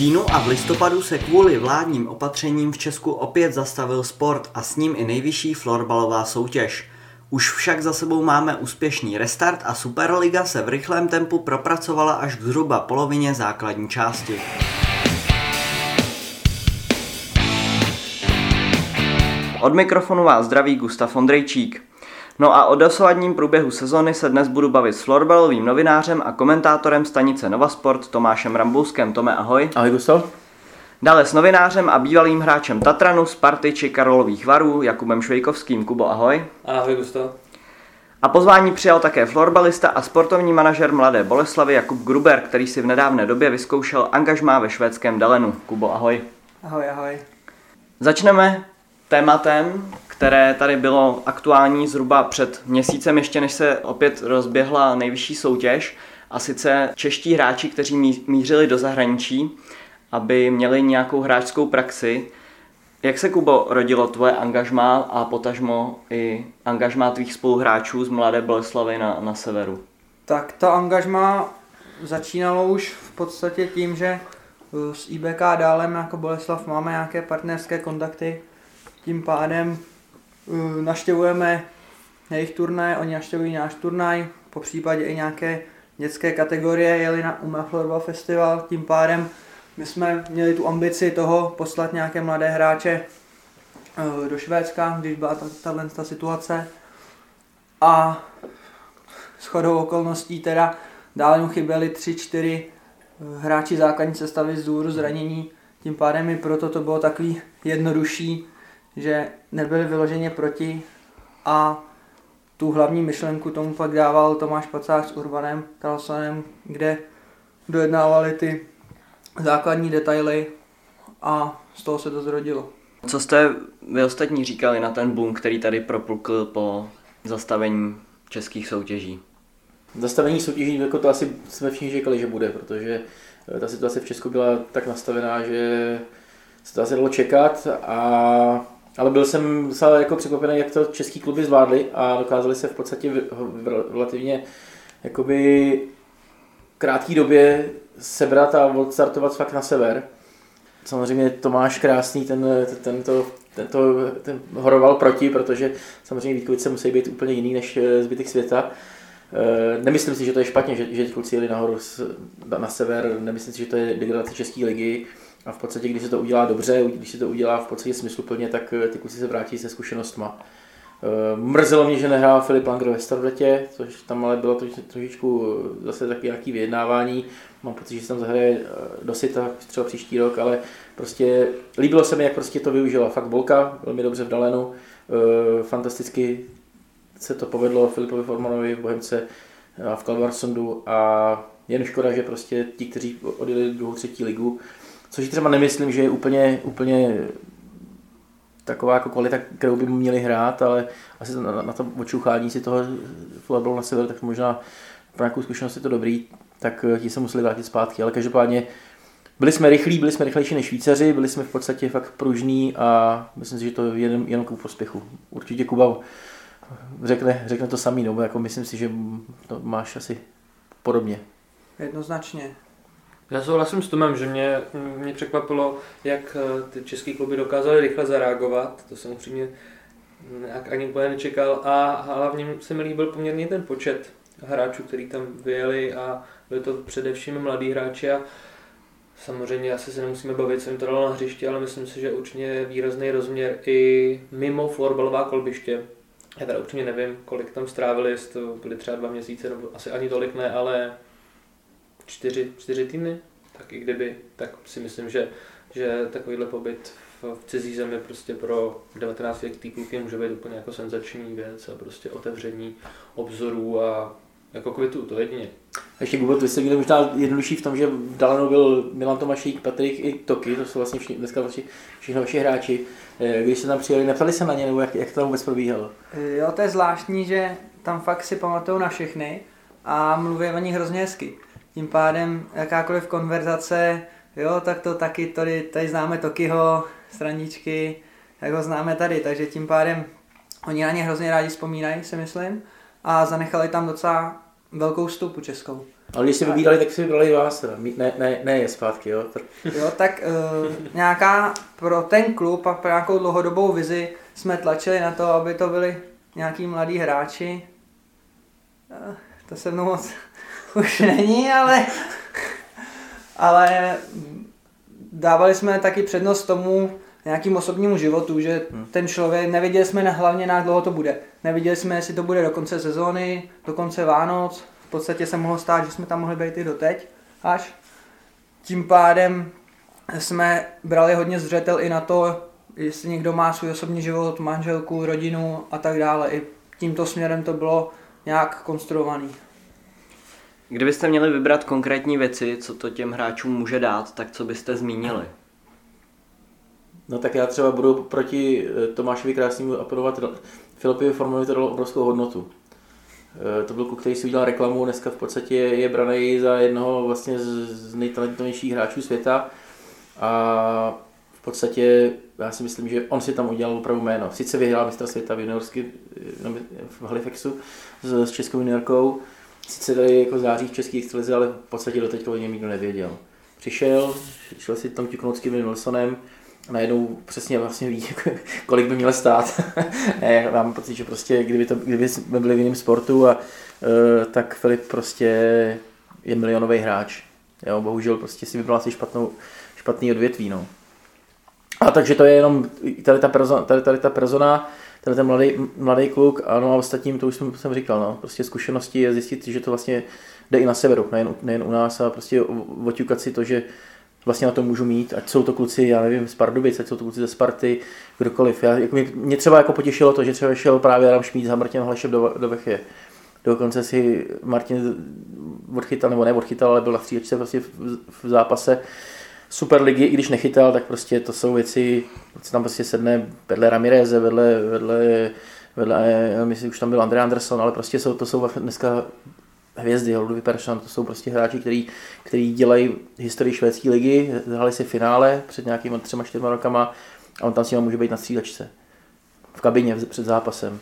říjnu a v listopadu se kvůli vládním opatřením v Česku opět zastavil sport a s ním i nejvyšší florbalová soutěž. Už však za sebou máme úspěšný restart a Superliga se v rychlém tempu propracovala až k zhruba polovině základní části. Od mikrofonu vás zdraví Gustav Ondrejčík. No a o dosavadním průběhu sezony se dnes budu bavit s florbalovým novinářem a komentátorem stanice Nova Sport Tomášem Rambulskem. Tome, ahoj. Ahoj Gustav. Dále s novinářem a bývalým hráčem Tatranu, Sparty či Karolových varů Jakubem Švejkovským. Kubo, ahoj. Ahoj Gustav. A pozvání přijal také florbalista a sportovní manažer Mladé Boleslavy Jakub Gruber, který si v nedávné době vyzkoušel angažmá ve švédském Dalenu. Kubo, ahoj. Ahoj, ahoj. Začneme tématem, které tady bylo aktuální zhruba před měsícem, ještě než se opět rozběhla nejvyšší soutěž, a sice čeští hráči, kteří mířili do zahraničí, aby měli nějakou hráčskou praxi. Jak se, Kubo, rodilo tvoje angažmá a potažmo i angažmá tvých spoluhráčů z Mladé Boleslavy na, na severu? Tak to angažmá začínalo už v podstatě tím, že s IBK dálem jako Boleslav máme nějaké partnerské kontakty, tím pádem naštěvujeme jejich turnaje, oni naštěvují náš turnaj, po případě i nějaké dětské kategorie jeli na Ume Florbal Festival, tím pádem my jsme měli tu ambici toho poslat nějaké mladé hráče uh, do Švédska, když byla tato ta situace. A s chodou okolností teda dále mu chyběli tři, čtyři uh, hráči základní sestavy z důvodu zranění, tím pádem i proto to bylo takový jednodušší že nebyli vyloženě proti a tu hlavní myšlenku tomu pak dával Tomáš Pacář s Urbanem Carlsonem, kde dojednávali ty základní detaily a z toho se to zrodilo. Co jste vy ostatní říkali na ten boom, který tady propukl po zastavení českých soutěží? Zastavení soutěží, jako to asi jsme všichni říkali, že bude, protože ta situace v Česku byla tak nastavená, že se to asi dalo čekat a ale byl jsem docela jako překvapený, jak to český kluby zvládli a dokázali se v podstatě v, v relativně jakoby krátké době sebrat a odstartovat fakt na sever. Samozřejmě Tomáš Krásný ten, ten, to, ten, horoval proti, protože samozřejmě Vítkovice musí být úplně jiný než zbytek světa. Eh, nemyslím si, že to je špatně, že, že kluci jeli nahoru na sever, nemyslím si, že to je degradace České ligy. A v podstatě, když se to udělá dobře, když se to udělá v podstatě smysluplně, tak eh, ty kluci se vrátí se zkušenostma. Eh, mrzelo mě, že nehrál Filip Langer ve Starletě, což tam ale bylo trošičku eh, zase taky nějaký vyjednávání. Mám pocit, že se tam zahraje do sita třeba příští rok, ale prostě líbilo se mi, jak prostě to využila. Fakt Bolka, velmi dobře v Dalenu, fantasticky se to povedlo Filipovi Formanovi v Bohemce a v Kalvarsondu a jen škoda, že prostě ti, kteří odjeli druhou, třetí ligu, Což třeba nemyslím, že je úplně, úplně taková jako kvalita, kterou by měli hrát, ale asi na, na to očuchání si toho florbalu na sever, tak možná pro nějakou zkušenost je to dobrý, tak eh, ti se museli vrátit zpátky, ale každopádně byli jsme rychlí, byli jsme rychlejší než Švýcaři, byli jsme v podstatě fakt pružní a myslím si, že to je jen, jenom k prospěchu. Určitě Kuba řekne, řekne to samý, no, jako myslím si, že to máš asi podobně. Jednoznačně. Já souhlasím s Tomem, že mě, mě překvapilo, jak eh, ty české kluby dokázaly rychle zareagovat. To jsem upřímně ani úplně nečekal. A hlavně se mi líbil poměrně ten počet hráčů, který tam vyjeli a byli to především mladí hráči a samozřejmě asi se nemusíme bavit, co jim to dalo na hřišti, ale myslím si, že určitě výrazný rozměr i mimo florbalová kolbiště. Já teda určitě nevím, kolik tam strávili, jestli to byly třeba dva měsíce, nebo asi ani tolik ne, ale čtyři, čtyři týdny, tak i kdyby, tak si myslím, že, že takovýhle pobyt v, v cizí zemi prostě pro 19 letý kluky může být úplně jako senzační věc a prostě otevření obzorů a jako kvitu, to jedině. Ještě Google, vy jste měli možná jednodušší v tom, že v Dalanu byl Milan Tomašík, Patrik i Toky, to jsou vlastně všichni, dneska vaši, všichni vaši hráči. Eh, když se tam přijeli, neptali se na ně, nebo jak, jak to vůbec probíhalo? Jo, to je zvláštní, že tam fakt si pamatují na všechny a mluví o nich hrozně hezky. Tím pádem jakákoliv konverzace, jo, tak to taky tady, tady známe Tokyho, straničky, jak ho známe tady, takže tím pádem oni na ně hrozně rádi vzpomínají, si myslím, a zanechali tam docela velkou stupu českou. Ale když si vybírali, tak si vybrali vás, ne, ne, ne je zpátky, jo. Jo, tak uh, nějaká pro ten klub a pro nějakou dlouhodobou vizi jsme tlačili na to, aby to byli nějaký mladí hráči. Uh, to se mnou moc už není, ale, ale dávali jsme taky přednost tomu nějakým osobnímu životu, že hmm. ten člověk, neviděli jsme na hlavně na jak dlouho to bude. Neviděli jsme, jestli to bude do konce sezóny, do konce Vánoc. V podstatě se mohlo stát, že jsme tam mohli být i doteď až. Tím pádem jsme brali hodně zřetel i na to, jestli někdo má svůj osobní život, manželku, rodinu a tak dále. I tímto směrem to bylo nějak konstruovaný. Kdybyste měli vybrat konkrétní věci, co to těm hráčům může dát, tak co byste zmínili? No tak já třeba budu proti eh, Tomášovi Krásnému apelovat. Filipovi Formovi to dalo obrovskou hodnotu. Eh, to byl kluk, který si udělal reklamu, dneska v podstatě je braný za jednoho vlastně z nejtalentovanějších hráčů světa a v podstatě já si myslím, že on si tam udělal opravdu jméno. Sice vyhrál mistra světa v juniorsky, eh, v Halifaxu s, s českou juniorkou, sice tady jako září v české extralize, ale v podstatě do teďka o něm nikdo nevěděl. Přišel, šel si tam tiknout s Kevin Wilsonem, a najednou přesně vlastně ví, kolik by měl stát. ne, já mám pocit, že prostě, kdyby, to, kdyby jsme byli v jiném sportu, a, uh, tak Filip prostě je milionový hráč. Jo, bohužel prostě si vybral asi špatnou, špatný odvětví. No. A takže to je jenom tady ta persona, tady, tady ta persona tady ten mladý, mladý kluk, ano a ostatním, to už jsem, jsem říkal, no, prostě zkušenosti je zjistit, že to vlastně jde i na severu, nejen, nejen u nás a prostě oťukat si to, že vlastně na to můžu mít, ať jsou to kluci, já nevím, z Pardubic, ať jsou to kluci ze Sparty, kdokoliv. Já, jako mě, mě, třeba jako potěšilo to, že třeba šel právě Adam Šmíd za Martin Hlešem do, do Vechy. Dokonce si Martin odchytal, nebo ne odchytal, ale byl na střílečce prostě v, v zápase Super ligy, i když nechytal, tak prostě to jsou věci, co tam prostě sedne vedle Ramireze, vedle, vedle, vedle myslím, už tam byl Andrej Anderson, ale prostě jsou, to jsou dneska hvězdy, Ludwig Persson, to jsou prostě hráči, který, který dělají historii švédské ligy, hráli si finále před nějakými třema, čtyřma rokama a on tam s nimi může být na střílečce. V kabině před zápasem.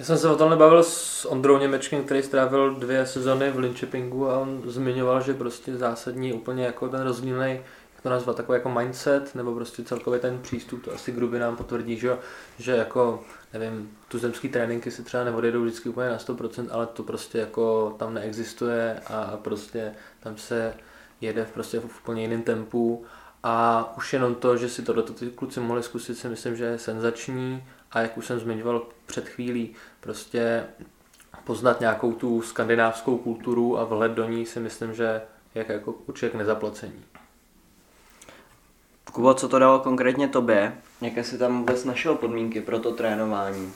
Já jsem se o tom bavil s Ondrou Němečkem, který strávil dvě sezony v Linköpingu a on zmiňoval, že prostě zásadní úplně jako ten rozdílný jak to nazvat, takový jako mindset, nebo prostě celkově ten přístup, to asi Gruby nám potvrdí, že, že jako, nevím, tu zemský tréninky si třeba neodjedou vždycky úplně na 100%, ale to prostě jako tam neexistuje a prostě tam se jede prostě v úplně jiném tempu. A už jenom to, že si tohle ty kluci mohli zkusit, si myslím, že je senzační a jak už jsem zmiňoval před chvílí, prostě poznat nějakou tu skandinávskou kulturu a vhled do ní si myslím, že je jako určitě k nezaplacení. Kubo, co to dalo konkrétně tobě? Jaké si tam vůbec našel podmínky pro to trénování?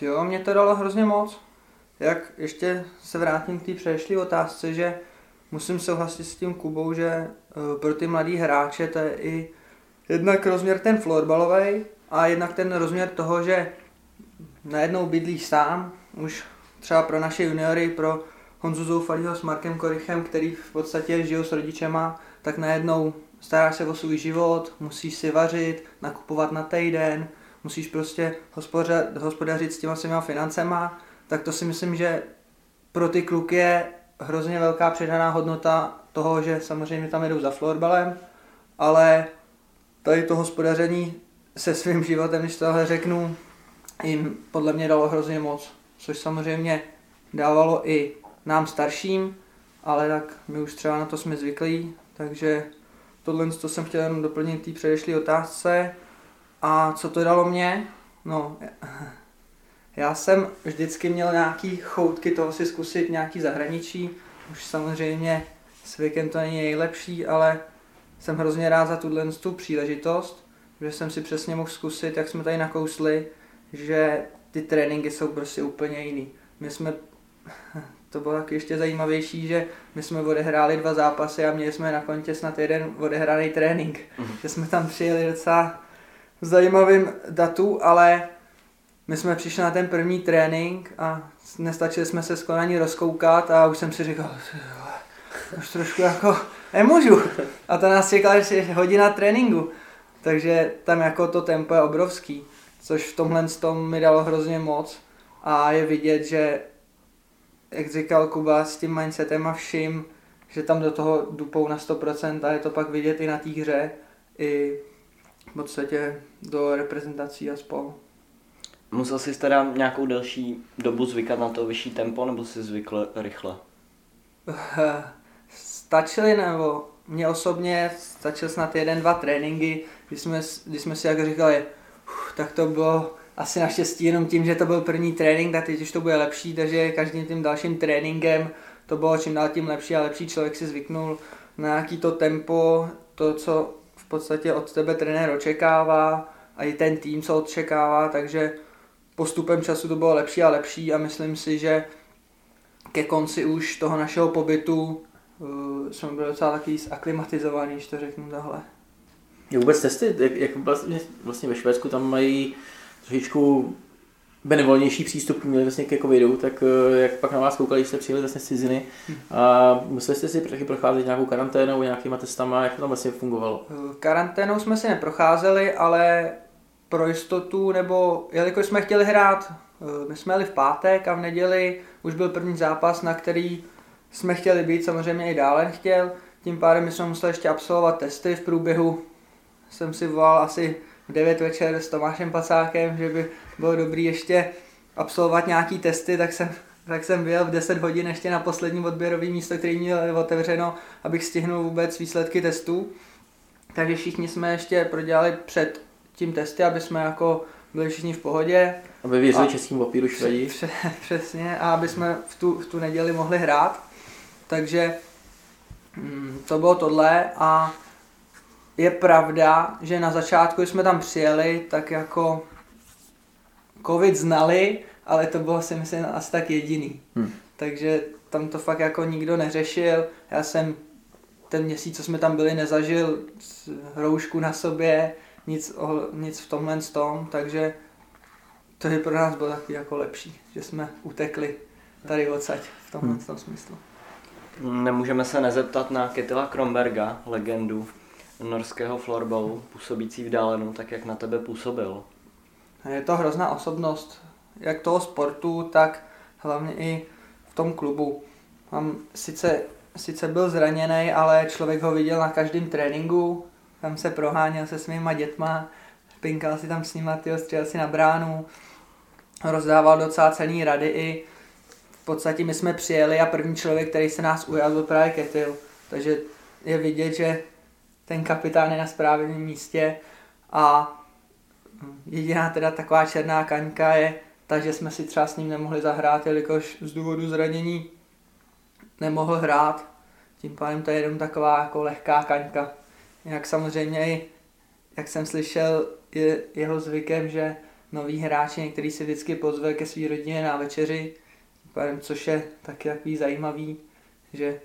Jo, mě to dalo hrozně moc. Jak ještě se vrátím k té předešlé otázce, že musím souhlasit s tím Kubou, že eh, pro ty mladý hráče to je i jednak rozměr ten florbalový a jednak ten rozměr toho, že najednou bydlíš sám, už třeba pro naše juniory, pro Honzu Zoufalího s Markem Korichem, který v podstatě žijou s rodičema, tak najednou staráš se o svůj život, musíš si vařit, nakupovat na týden, musíš prostě hospodařit s těma svýma financema, tak to si myslím, že pro ty kluky je hrozně velká přidaná hodnota toho, že samozřejmě tam jedou za florbalem, ale tady to hospodaření se svým životem, když tohle řeknu, jim podle mě dalo hrozně moc, což samozřejmě dávalo i nám starším, ale tak my už třeba na to jsme zvyklí, takže tohle to jsem chtěl jenom doplnit té předešlé otázce. A co to dalo mě? No, já jsem vždycky měl nějaký choutky toho si zkusit nějaký zahraničí. Už samozřejmě s to není nejlepší, ale jsem hrozně rád za tuhle tu příležitost, že jsem si přesně mohl zkusit, jak jsme tady nakousli, že ty tréninky jsou prostě úplně jiný. My jsme to bylo taky ještě zajímavější, že my jsme odehráli dva zápasy a měli jsme na kontě snad jeden odehraný trénink. Mm-hmm. Že jsme tam přijeli docela zajímavým datu, ale my jsme přišli na ten první trénink a nestačili jsme se skoro ani rozkoukat a už jsem si říkal, už trošku jako nemůžu. A to nás čekala hodina tréninku. Takže tam jako to tempo je obrovský, což v tomhle tom mi dalo hrozně moc a je vidět, že jak říkal Kuba, s tím mindsetem a vším, že tam do toho dupou na 100% a je to pak vidět i na té hře, i v podstatě do reprezentací a spolu. Musel jsi teda nějakou delší dobu zvykat na to vyšší tempo, nebo jsi zvykl rychle? Stačily nebo mě osobně stačil snad jeden, dva tréninky, kdy jsme, kdy jsme si jak říkali, uf, tak to bylo asi naštěstí jenom tím, že to byl první trénink, tak teď už to bude lepší, takže každým tím dalším tréninkem to bylo čím dál tím lepší a lepší. Člověk si zvyknul na nějaký to tempo, to, co v podstatě od tebe trenér očekává a i ten tým, co očekává, takže postupem času to bylo lepší a lepší a myslím si, že ke konci už toho našeho pobytu uh, jsme byli docela taky zaklimatizovaný, když to řeknu takhle. Je vůbec testy, jak, jak vlastně, vlastně ve Švédsku tam mají trošičku benevolnější přístup měli vlastně ke covidu, tak eh, jak pak na vás koukali, když jste přijeli vlastně z ciziny a museli jste si taky procházet nějakou karanténou, nějakýma testama, jak to tam vlastně fungovalo? Uh, Karanténou jsme si neprocházeli, ale pro jistotu, nebo jelikož jsme chtěli hrát, uh, my jsme jeli v pátek a v neděli už byl první zápas, na který jsme chtěli být, samozřejmě i dále chtěl, tím pádem my jsme museli ještě absolvovat testy v průběhu, jsem si volal asi v 9 večer s Tomášem Pacákem, že by bylo dobrý ještě absolvovat nějaký testy, tak jsem, tak jsem byl v 10 hodin ještě na poslední odběrový místo, který měl otevřeno, abych stihnul vůbec výsledky testů. Takže všichni jsme ještě prodělali před tím testy, aby jsme jako byli všichni v pohodě. Aby věřili a, českým papíru švedi. Přesně, a aby jsme v tu, v tu neděli mohli hrát. Takže mm, to bylo tohle a je pravda, že na začátku, když jsme tam přijeli, tak jako covid znali, ale to bylo si myslím asi tak jediný. Hmm. Takže tam to fakt jako nikdo neřešil. Já jsem ten měsíc, co jsme tam byli, nezažil roušku na sobě, nic, nic v tomhle tom, takže to je pro nás bylo takový jako lepší, že jsme utekli tady odsaď v tomhle hmm. tom smyslu. Nemůžeme se nezeptat na Ketila Kromberga, legendu norského florbalu, působící v Dálenu, tak jak na tebe působil? Je to hrozná osobnost, jak toho sportu, tak hlavně i v tom klubu. Mám sice, sice byl zraněný, ale člověk ho viděl na každém tréninku, tam se proháněl se svýma dětma, pinkal si tam s nima, tyho, střel si na bránu, rozdával docela cený rady i v podstatě my jsme přijeli a první člověk, který se nás ujal, byl právě Ketil. Takže je vidět, že ten kapitán je na správném místě a jediná teda taková černá kaňka je ta, že jsme si třeba s ním nemohli zahrát, jelikož z důvodu zranění nemohl hrát. Tím pádem to je jenom taková jako lehká kaňka. Jak samozřejmě i, jak jsem slyšel, je jeho zvykem, že nový hráči některý si vždycky pozve ke své rodině na večeři, pádem, což je taky takový zajímavý, že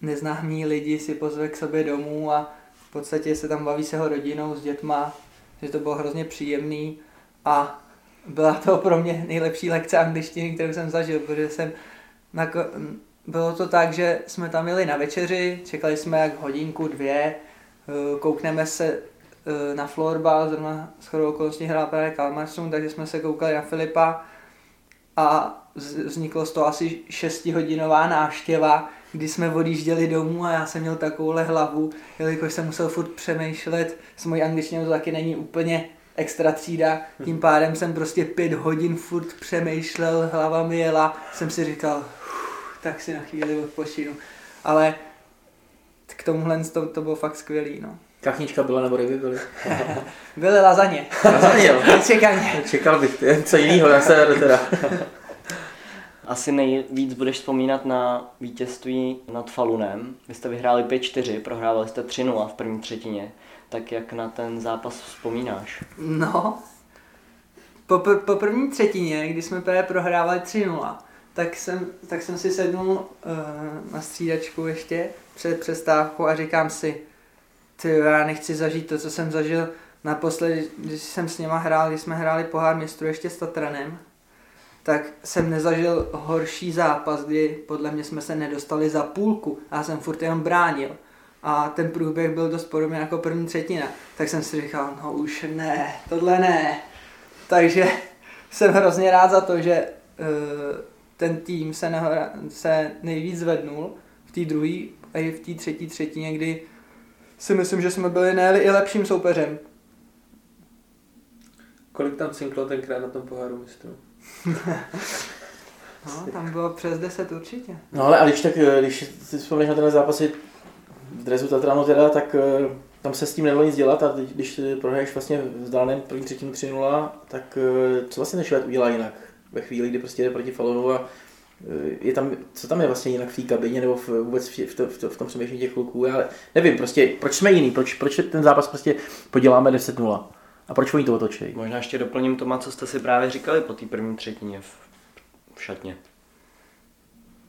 neznámí lidi si pozve k sobě domů a v podstatě se tam baví s jeho rodinou, s dětma, že to bylo hrozně příjemný a byla to pro mě nejlepší lekce angličtiny, kterou jsem zažil, protože jsem na, bylo to tak, že jsme tam jeli na večeři, čekali jsme jak hodinku, dvě, eh, koukneme se eh, na florbal, zrovna s chodou okolností hrál právě Kalmarsum, takže jsme se koukali na Filipa a vzniklo z toho asi šestihodinová návštěva, kdy jsme odjížděli domů a já jsem měl takovouhle hlavu, jelikož jsem musel furt přemýšlet, s mojí angličtinou to taky není úplně extra třída, tím pádem jsem prostě pět hodin furt přemýšlel, hlava mi jela, jsem si říkal, tak si na chvíli odpočinu. Ale k tomuhle to, to bylo fakt skvělý, no. Kachnička byla nebo ryby byly? byly lazaně. Lazaně, jo. Čekaně. Čekal bych, co jiného, já se teda. Asi nejvíc budeš vzpomínat na vítězství nad Falunem. Vy jste vyhráli 5-4, prohrávali jste 3-0 v první třetině. Tak jak na ten zápas vzpomínáš? No, po, po první třetině, kdy jsme právě prohrávali 3-0, tak jsem, tak jsem si sednul uh, na střídačku ještě před přestávkou a říkám si, ty já nechci zažít to, co jsem zažil naposledy, když jsem s něma hrál, když jsme hráli pohár mistru ještě s Tatranem, tak jsem nezažil horší zápas, kdy podle mě jsme se nedostali za půlku a já jsem furt jenom bránil. A ten průběh byl dost podobný jako první třetina. Tak jsem si říkal, no už ne, tohle ne. Takže jsem hrozně rád za to, že uh, ten tým se, nahra, se nejvíc zvednul v té druhé a i v té třetí třetině, kdy si myslím, že jsme byli ne i lepším soupeřem. Kolik tam cinklo tenkrát na tom poháru mistrů? No, tam bylo přes 10 určitě. No ale a když tak, eh, když si vzpomínáš na ten zápasy v dresu Tatranu teda, tak eh, tam se s tím nedalo nic dělat a když prohraješ vlastně v dálném první třetinu 3-0, tak eh, co vlastně ten Švéd udělá jinak? Ve chvíli, kdy prostě jde proti Falonu a je tam, co tam je vlastně jinak v té kabině nebo v, vůbec v, v, v, v tom přemýšlení těch kluků, ale nevím, prostě proč jsme jiný, proč, proč ten zápas prostě poděláme 10-0 a proč oni to otočí? Možná ještě doplním to, co jste si právě říkali po té první třetině v, v šatně.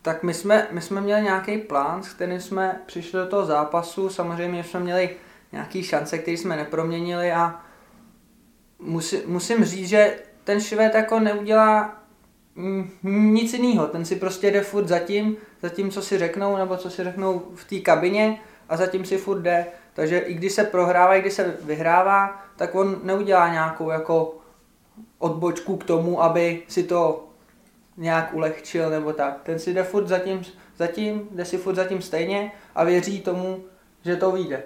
Tak my jsme, my jsme měli nějaký plán, s kterým jsme přišli do toho zápasu. Samozřejmě jsme měli nějaký šance, které jsme neproměnili a musí, musím říct, že ten Švéd jako neudělá nic jiného. Ten si prostě jde furt za tím, za tím, co si řeknou, nebo co si řeknou v té kabině a zatím si furt jde. Takže i když se prohrává, i když se vyhrává, tak on neudělá nějakou jako odbočku k tomu, aby si to nějak ulehčil nebo tak. Ten si jde furt zatím, zatím jde si furt zatím stejně a věří tomu, že to vyjde.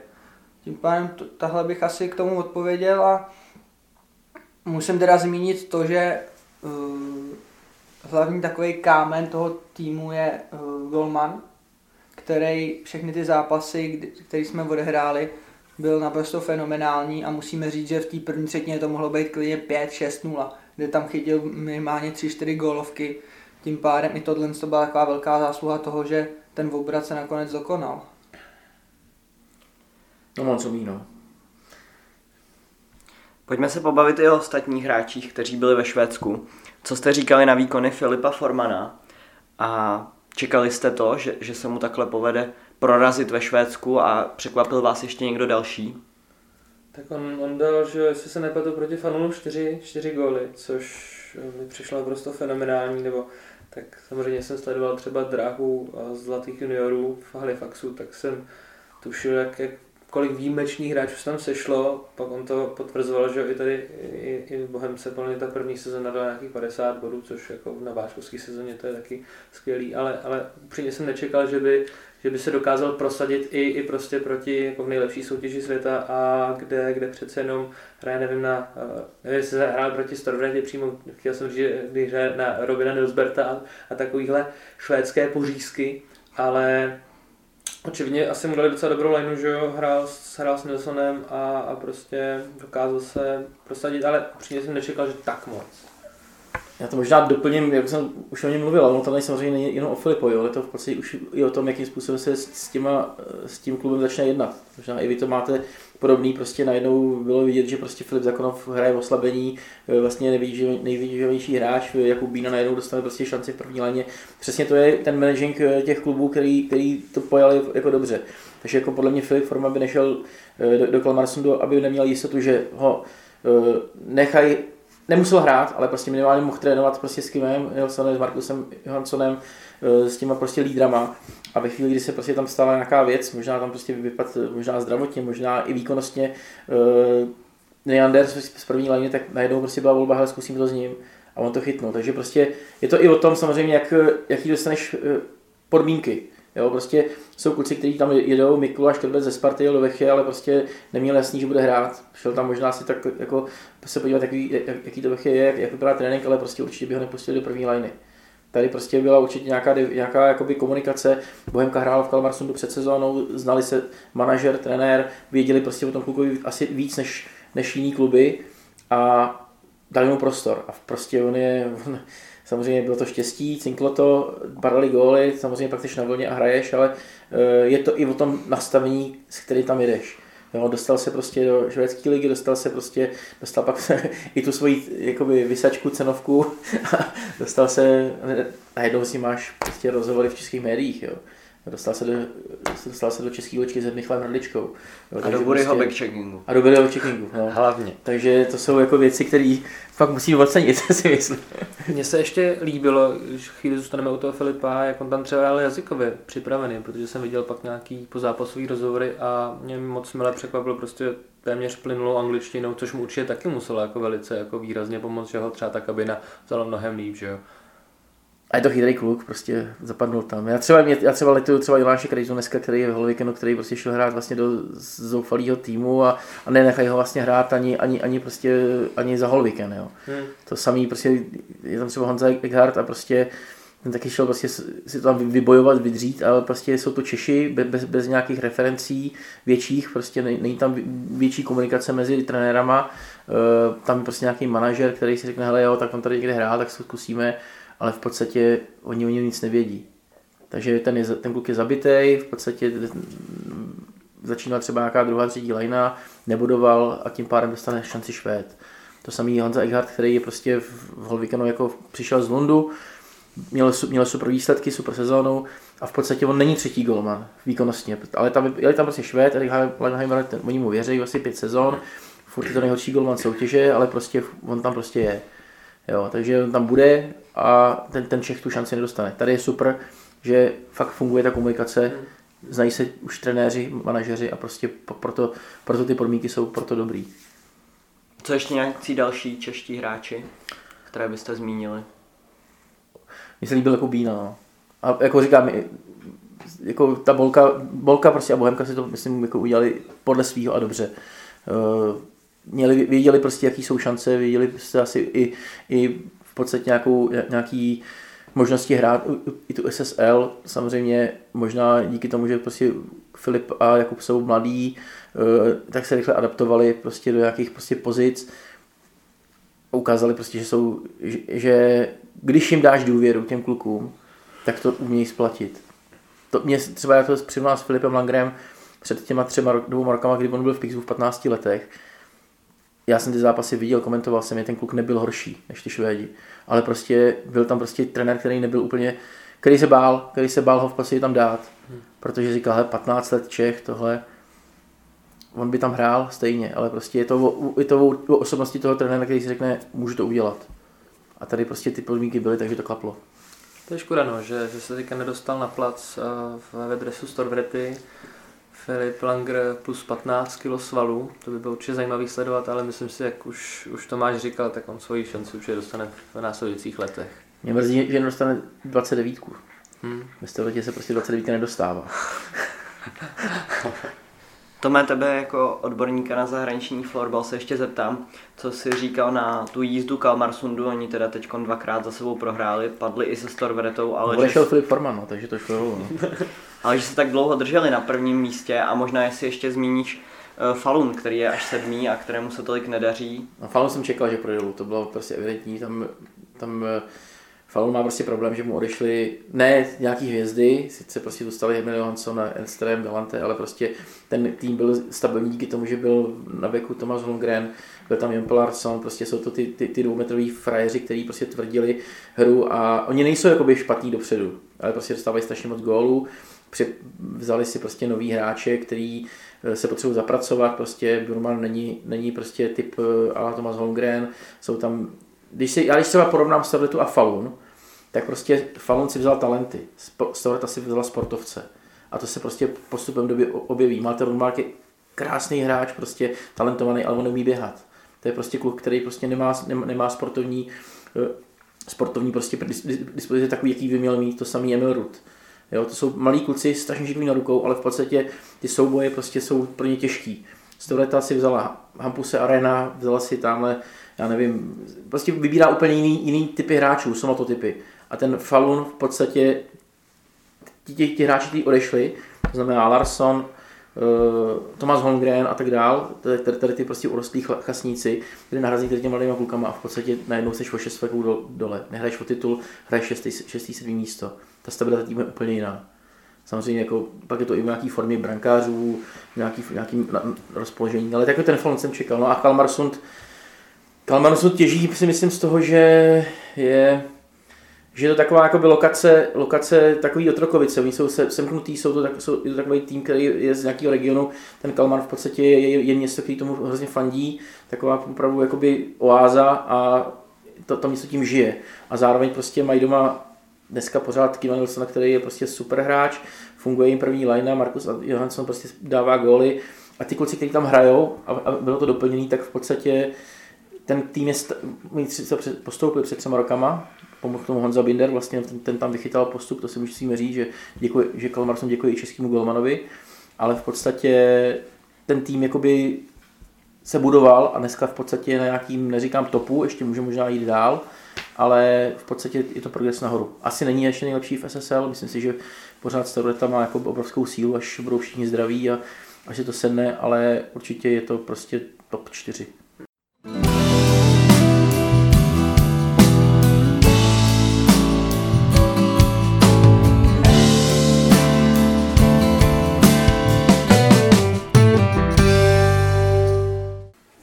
Tím pádem tahle bych asi k tomu odpověděl a musím teda zmínit to, že uh, hlavní takový kámen toho týmu je uh, Golman, který všechny ty zápasy, které jsme odehráli, byl naprosto fenomenální a musíme říct, že v té první třetině to mohlo být klidně 5-6-0, kde tam chytil minimálně 3-4 gólovky. Tím pádem i tohle to byla taková velká zásluha toho, že ten obrat se nakonec dokonal. No moc umí, no. Pojďme se pobavit i o ostatních hráčích, kteří byli ve Švédsku. Co jste říkali na výkony Filipa Formana a čekali jste to, že, že se mu takhle povede prorazit ve Švédsku a překvapil vás ještě někdo další? Tak on, on dal, že jestli se nepletu proti Fanulu 4, 4 góly, což mi přišlo prostě fenomenální, nebo tak samozřejmě jsem sledoval třeba dráhu zlatých juniorů v Halifaxu, tak jsem tušil, jak, jak kolik výjimečných hráčů se tam sešlo, pak on to potvrzoval, že i tady i, i v Bohemce plně ta první sezóna dala nějakých 50 bodů, což jako na váškovské sezóně to je taky skvělý, ale, ale upřímně jsem nečekal, že by, že by se dokázal prosadit i, i prostě proti jako v nejlepší soutěži světa a kde, kde přece jenom hraje, nevím, na, nevím, jestli hrál proti Storvrendě přímo, chtěl jsem říct, když hraje na Robina Nilsberta a, a takovýhle švédské pořízky, ale Očividně asi mu dali docela dobrou lineu, že jo, hrál, hrál s Nilsonem a, a prostě dokázal se prosadit, ale upřímně jsem nečekal, že tak moc. Já to možná doplním, jak jsem už o něm mluvil, ale ono to samozřejmě není jenom o Filipovi, ale to v podstatě už i o tom, jakým způsobem se s, těma, s tím klubem začne jednat. Možná i vy to máte podobný, prostě najednou bylo vidět, že prostě Filip Zakonov hraje v oslabení, e, vlastně nejvýživější hráč, Jakub Bína najednou dostane prostě šanci v první léně. Přesně to je ten managing těch klubů, který, který to pojali jako dobře. Takže jako podle mě Filip Forma by nešel do, do Kalmarsundu, aby neměl jistotu, že ho nechají nemusel hrát, ale prostě minimálně mohl trénovat prostě s Kimem Nilsonem, s Markusem Johanssonem, s těma prostě lídrama a ve chvíli, kdy se prostě tam stala nějaká věc, možná tam prostě vypad, možná zdravotně, možná i výkonnostně, uh, Neander z první léně, tak najednou prostě byla volba, hele, zkusím to s ním a on to chytnul. Takže prostě je to i o tom samozřejmě, jak, jaký dostaneš uh, podmínky. Jo, prostě jsou kluci, kteří tam jedou, Miklu a Škrbec ze Sparty do Vechy, ale prostě neměl jasný, že bude hrát. Šel tam možná si tak jako se podívat, jaký, jak, jaký to Vechy je, jak, jak vypadá trénink, ale prostě určitě by ho nepustil do první liny. Tady prostě byla určitě nějaká, nějaká jakoby komunikace. Bohemka hrála v Kalmarsundu před sezónou, znali se manažer, trenér, věděli prostě o tom klukovi asi víc než, než jiný kluby a dali mu prostor. A prostě on je, on, samozřejmě bylo to štěstí, cinklo to, padaly góly, samozřejmě pak jsi na vlně a hraješ, ale eh, je to i o tom nastavení, s který tam jedeš. Jo, dostal se prostě do švédské ligy, dostal se prostě, dostal pak i tu svoji jakoby vysačku, cenovku a dostal se, najednou si máš prostě rozhovory v českých médiích, jo. Dostal se do, dostal se do české loďky s Michalem Hradličkou. Jo, a do Buryho prostě, backcheckingu. A do Buryho backcheckingu, no. Hlavně. Takže to jsou jako věci, které fakt musí ocenit, si myslím. Mně se ještě líbilo, když chvíli zůstaneme u toho Filipa, jak on tam třeba ale jazykově připravený, protože jsem viděl pak nějaký pozápasový rozhovory a mě moc milé překvapilo prostě téměř plynulou angličtinou, což mu určitě taky muselo jako velice jako výrazně pomoct, že ho třeba ta kabina vzala mnohem líp, že jo. A je to chytrý kluk, prostě zapadnul tam. Já třeba, já třeba letuju třeba Jonáše Krejzu dneska, který je v Holvikenu, který prostě šel hrát vlastně do zoufalého týmu a, a nenechají ho vlastně hrát ani, ani, ani prostě ani za Holviken, jo. Hmm. To samý prostě, je tam třeba Honza Eckhart a prostě ten taky šel prostě si to tam vybojovat, vydřít, ale prostě jsou to Češi bez, bez nějakých referencí větších, prostě není tam větší komunikace mezi trenérama, eh, tam je prostě nějaký manažer, který si řekne, hele jo, tak on tady někde hrál, tak se zkusíme, ale v podstatě oni o něm nic nevědí. Takže ten, je, ten kluk je zabitý, v podstatě začíná třeba nějaká druhá, třetí lajna, nebudoval a tím pádem dostane šanci Švéd. To samý Honza Eichhardt, který je prostě v Holvikenu jako přišel z Lundu, měl, měl super výsledky, super sezónu a v podstatě on není třetí golman výkonnostně, ale tam, je tam prostě Švéd, Erik Lenheimer, oni mu věří asi pět sezón, furt je to nejhorší golman soutěže, ale prostě on tam prostě je. Jo, takže on tam bude a ten, ten Čech tu šanci nedostane. Tady je super, že fakt funguje ta komunikace, znají se už trenéři, manažeři a prostě proto, proto ty podmínky jsou proto dobrý. Co ještě nějaký další čeští hráči, které byste zmínili? Mně se líbil jako Bína, no. A jako říkám, jako ta bolka, bolka prostě a Bohemka si to myslím jako udělali podle svého a dobře. Uh, měli, věděli prostě, jaký jsou šance, věděli prostě asi i, i podstatě nějakou, nějaký možnosti hrát i tu SSL. Samozřejmě možná díky tomu, že prostě Filip a Jakub jsou mladí, eh, tak se rychle adaptovali prostě do nějakých prostě pozic. Ukázali prostě, že jsou, že když jim dáš důvěru těm klukům, tak to umějí splatit. To mě třeba já to přirovnal s Filipem Langrem před těma třema dvou rokama, kdy on byl v Pixu v 15 letech, já jsem ty zápasy viděl, komentoval jsem je, ten kluk nebyl horší než ty Švédi, ale prostě byl tam prostě trenér, který nebyl úplně, který se bál, který se bál ho v podstatě tam dát, hmm. protože říkal, hele, 15 let Čech, tohle, on by tam hrál stejně, ale prostě je to o, je to o, o osobnosti toho trenéra, který si řekne, můžu to udělat. A tady prostě ty podmínky byly, takže to klaplo. To je škoda, no, že, že se teďka nedostal na plac uh, ve dresu Storvrety, Filip Langer plus 15 kg svalů, to by bylo určitě zajímavý sledovat, ale myslím si, jak už, už Tomáš říkal, tak on svoji šanci určitě dostane v následujících letech. Mě mrzí, že nedostane 29. Hmm. Ve století se prostě 29 nedostává. Tome, tebe jako odborníka na zahraniční florbal se ještě zeptám, co jsi říkal na tu jízdu Kalmarsundu, oni teda teď dvakrát za sebou prohráli, padli i se Storveretou, ale... Bude že... Filip Forman, no, takže to šlo no. ale že se tak dlouho drželi na prvním místě a možná jestli ještě zmíníš uh, Falun, který je až sedmý a kterému se tolik nedaří. No Falun jsem čekal, že projde, to bylo prostě evidentní, tam, tam uh, Falun má prostě problém, že mu odešly ne nějaký hvězdy, sice prostě dostali Emil Johansson, Enström, Galante, ale prostě ten tým byl stabilní díky tomu, že byl na beku Thomas Holmgren, byl tam Jan Larsson, prostě jsou to ty, ty, ty dvoumetroví frajeři, kteří prostě tvrdili hru a oni nejsou jakoby špatní dopředu, ale prostě dostávají strašně moc gólů, vzali si prostě nový hráče, který eh, se potřebují zapracovat, prostě Burman není, není prostě typ eh, ala Thomas Holmgren, jsou tam když si, já když třeba porovnám Storletu a Falun, tak prostě Falun si vzal talenty, Storleta si vzala sportovce. A to se prostě postupem doby objeví. Máte Rundmark je krásný hráč, prostě talentovaný, ale on neumí běhat. To je prostě kluk, který prostě nemá, nemá sportovní, eh, sportovní prostě dispozici takový, jaký by měl mít, to samý Emil Rudd. Jo, to jsou malí kluci, strašně šikovní na rukou, ale v podstatě ty souboje prostě jsou pro ně těžký. Storeta si vzala Hampuse Arena, vzala si tamhle já nevím, prostě vybírá úplně jiný, jiný typy hráčů, somatotypy. A ten Falun v podstatě, ti, ti hráči, kteří odešli, to znamená Larson, Thomas Holmgren a tak dál, tady, tady, ty prostě urostlí chasníci, kdy nahrazí tady těmi mladými klukama a v podstatě najednou seš o 6 do, dole. Nehraješ o titul, hraješ 6. 6. 7. místo. Ta stabilita týmu je úplně jiná. Samozřejmě jako, pak je to i v nějaké formě brankářů, nějaký, nějaký rozpoložení, ale takový ten Falun jsem čekal. No a Kalmarsund, Kalmarsund těží si myslím z toho, že je že je to taková jako by lokace, lokace takový otrokovice, oni jsou semknutý, jsou to, tak, jsou, je to takový tým, který je z nějakého regionu, ten Kalmar v podstatě je, je město, který tomu hrozně fandí, taková opravdu jakoby oáza a to, to město tím žije. A zároveň prostě mají doma dneska pořád Kivan Wilsona, který je prostě super hráč, funguje jim první line, Markus Johansson prostě dává góly. A ty kluci, kteří tam hrajou a, a bylo to doplněné, tak v podstatě ten tým je, st- postoupili před třema rokama, pomohl tomu Honza Binder, vlastně ten, ten tam vychytal postup, to si musíme říct, že, děkuji, že Kalmarsson děkuje i českému golmanovi, ale v podstatě ten tým jakoby se budoval a dneska v podstatě na nějakým, neříkám topu, ještě může možná jít dál, ale v podstatě je to progres nahoru. Asi není ještě nejlepší v SSL, myslím si, že pořád Starleta má jako obrovskou sílu, až budou všichni zdraví a až se to sedne, ale určitě je to prostě top 4.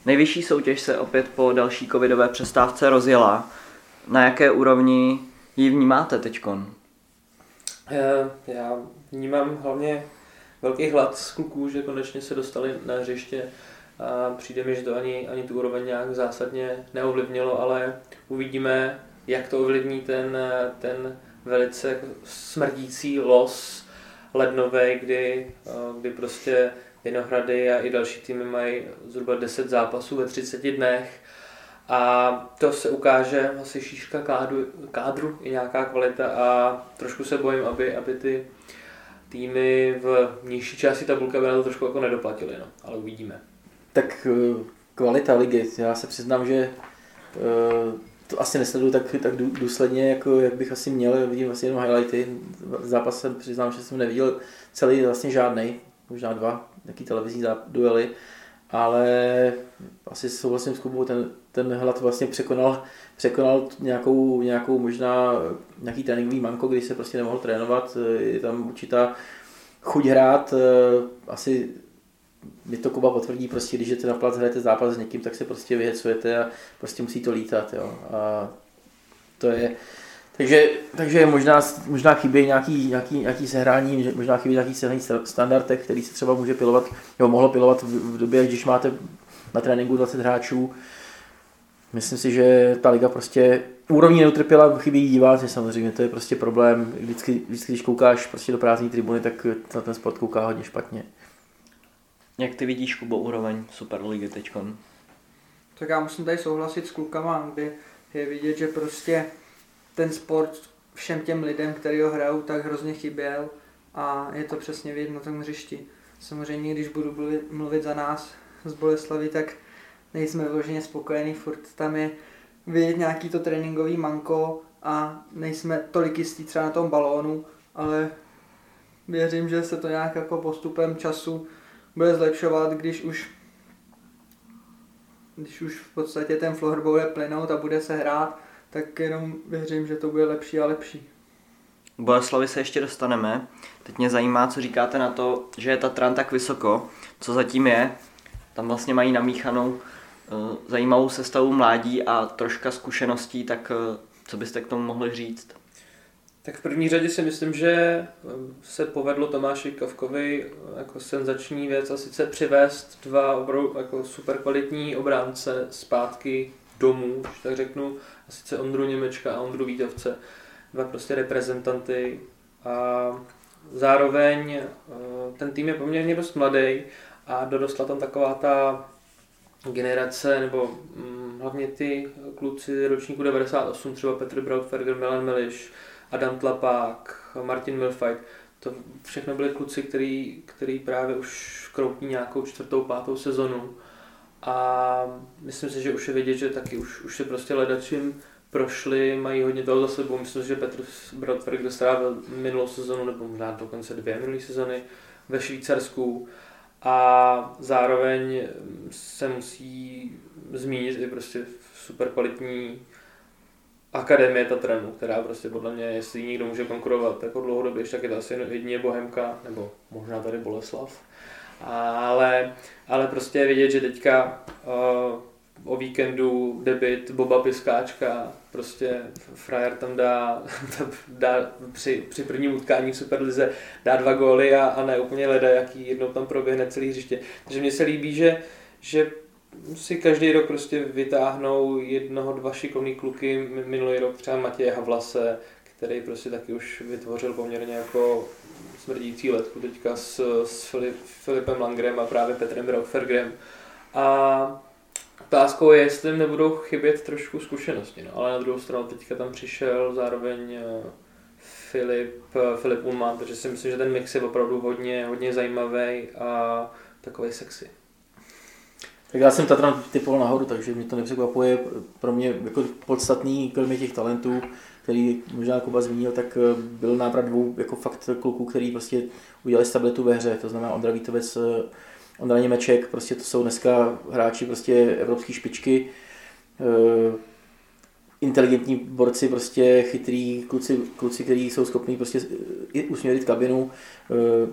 Nejvyšší soutěž se opět po další covidové přestávce rozjela. Na jaké úrovni ji vnímáte teďkon? Eh, já vnímám hlavně velký hlad z kluků, že konečně se dostali na hřiště a přijde mi, že to ani, ani tu úroveň nějak zásadně neovlivnilo, ale uvidíme, jak to ovlivní ten, ten velice smrdící los lednový, kdy, eh, kdy prostě Vinohrady a i další týmy mají zhruba 10 zápasů ve 30 dnech. A to se ukáže asi šířka kádru, kádru i nějaká kvalita a trošku se bojím, aby, aby ty týmy v nižší části tabulky by na to trošku jako nedoplatili, no, ale uvidíme. Tak eh, kvalita ligy, já se přiznám, že eh, to asi nesleduju tak, tak důsledně, jako jak bych asi měl, vidím vlastně jenom highlighty. Zápas jsem přiznám, že jsem neviděl celý vlastně žádný, možná dva, nějaký televizní duely, ale asi souhlasím s Kubou, ten, ten hlad vlastně překonal, překonal nějakou, nějakou možná nějaký tréninkový manko, kdy se prostě nemohl trénovat, je tam určitá chuť hrát, asi mi to Kuba potvrdí, prostě, když jdete na plac, hrajete zápas s někým, tak se prostě vyhecujete a prostě musí to lítat. Jo. A to je, takže, takže možná, možná chybí nějaký, nějaký, nějaký sehrání, možná chybí nějaký sehrání standardech, který se třeba může pilovat, nebo mohlo pilovat v, v době, když máte na tréninku 20 hráčů. Myslím si, že ta liga prostě úrovní neutrpěla, chybí diváci samozřejmě, to je prostě problém. Vždycky, vždycky když koukáš prostě do prázdné tribuny, tak na ten sport kouká hodně špatně. Jak ty vidíš, Kubo, úroveň Superligy teď? Tak já musím tady souhlasit s klukama, kde je vidět, že prostě ten sport všem těm lidem, kteří ho hrajou, tak hrozně chyběl a je to přesně vidět na tom hřišti. Samozřejmě, když budu mluvit za nás z Boleslavy, tak nejsme vloženě spokojení, furt tam je vidět nějaký to tréninkový manko a nejsme tolik jistí třeba na tom balónu, ale věřím, že se to nějak jako postupem času bude zlepšovat, když už když už v podstatě ten floor bude plynout a bude se hrát, tak jenom věřím, že to bude lepší a lepší. K Boleslavi se ještě dostaneme. Teď mě zajímá, co říkáte na to, že je Tatran tak vysoko. Co zatím je? Tam vlastně mají namíchanou uh, zajímavou sestavu mládí a troška zkušeností, tak uh, co byste k tomu mohli říct? Tak v první řadě si myslím, že eh, se povedlo Tomáši Kavkovi jako senzační věc a sice přivést dva opravdu jako super kvalitní obránce zpátky domů, tak řeknu, a sice Ondru Němečka a Ondru Vítavce, dva prostě reprezentanty. A zároveň eh, ten tým je poměrně dost mladý a dorostla tam taková ta generace, nebo hm, hlavně ty kluci ročníku 98, třeba Petr Brautferger, Milan Miliš, Adam Tlapák, Martin Milfight, to všechno byli kluci, který, který právě už kroutí nějakou čtvrtou, pátou sezonu a myslím si, že už je vidět, že taky už, už se prostě ledačím prošli, mají hodně toho za sebou. Myslím, že Petr Bradford dostával minulou sezonu, nebo možná dokonce dvě minulé sezony ve Švýcarsku. A zároveň se musí zmínit i prostě super kvalitní akademie Tatranu, která prostě podle mě, jestli někdo může konkurovat jako dlouhodobě, tak je to asi jedině Bohemka, nebo možná tady Boleslav ale, ale prostě je vidět, že teďka uh, o víkendu debit Boba Piskáčka, prostě frajer tam dá, dá při, při prvním utkání v Superlize dá dva góly a, a ne úplně leda, jaký jednou tam proběhne celý hřiště. Takže mně se líbí, že, že si každý rok prostě vytáhnou jednoho, dva šikovný kluky, minulý rok třeba Matěje Havlase, který prostě taky už vytvořil poměrně jako smrdící letku teďka s, s Filip, Filipem Langrem a právě Petrem Raufergrem. A Otázkou je, jestli jim nebudou chybět trošku zkušenosti, no. ale na druhou stranu teďka tam přišel zároveň eh, Filip, eh, Filip Ullman, takže si myslím, že ten mix je opravdu hodně, hodně zajímavý a takový sexy. Tak já jsem Tatran typoval nahoru, takže mě to nepřekvapuje. Pro mě jako podstatný, kromě těch talentů, který možná Kuba zmínil, tak eh, byl návrat dvou jako fakt kluků, který prostě udělali stabilitu ve hře. To znamená Ondra Vítovec, eh, Ondra Němeček, prostě to jsou dneska hráči prostě evropské špičky. Eh, inteligentní borci, prostě chytrý kluci, kluci kteří jsou schopní prostě usměrit kabinu.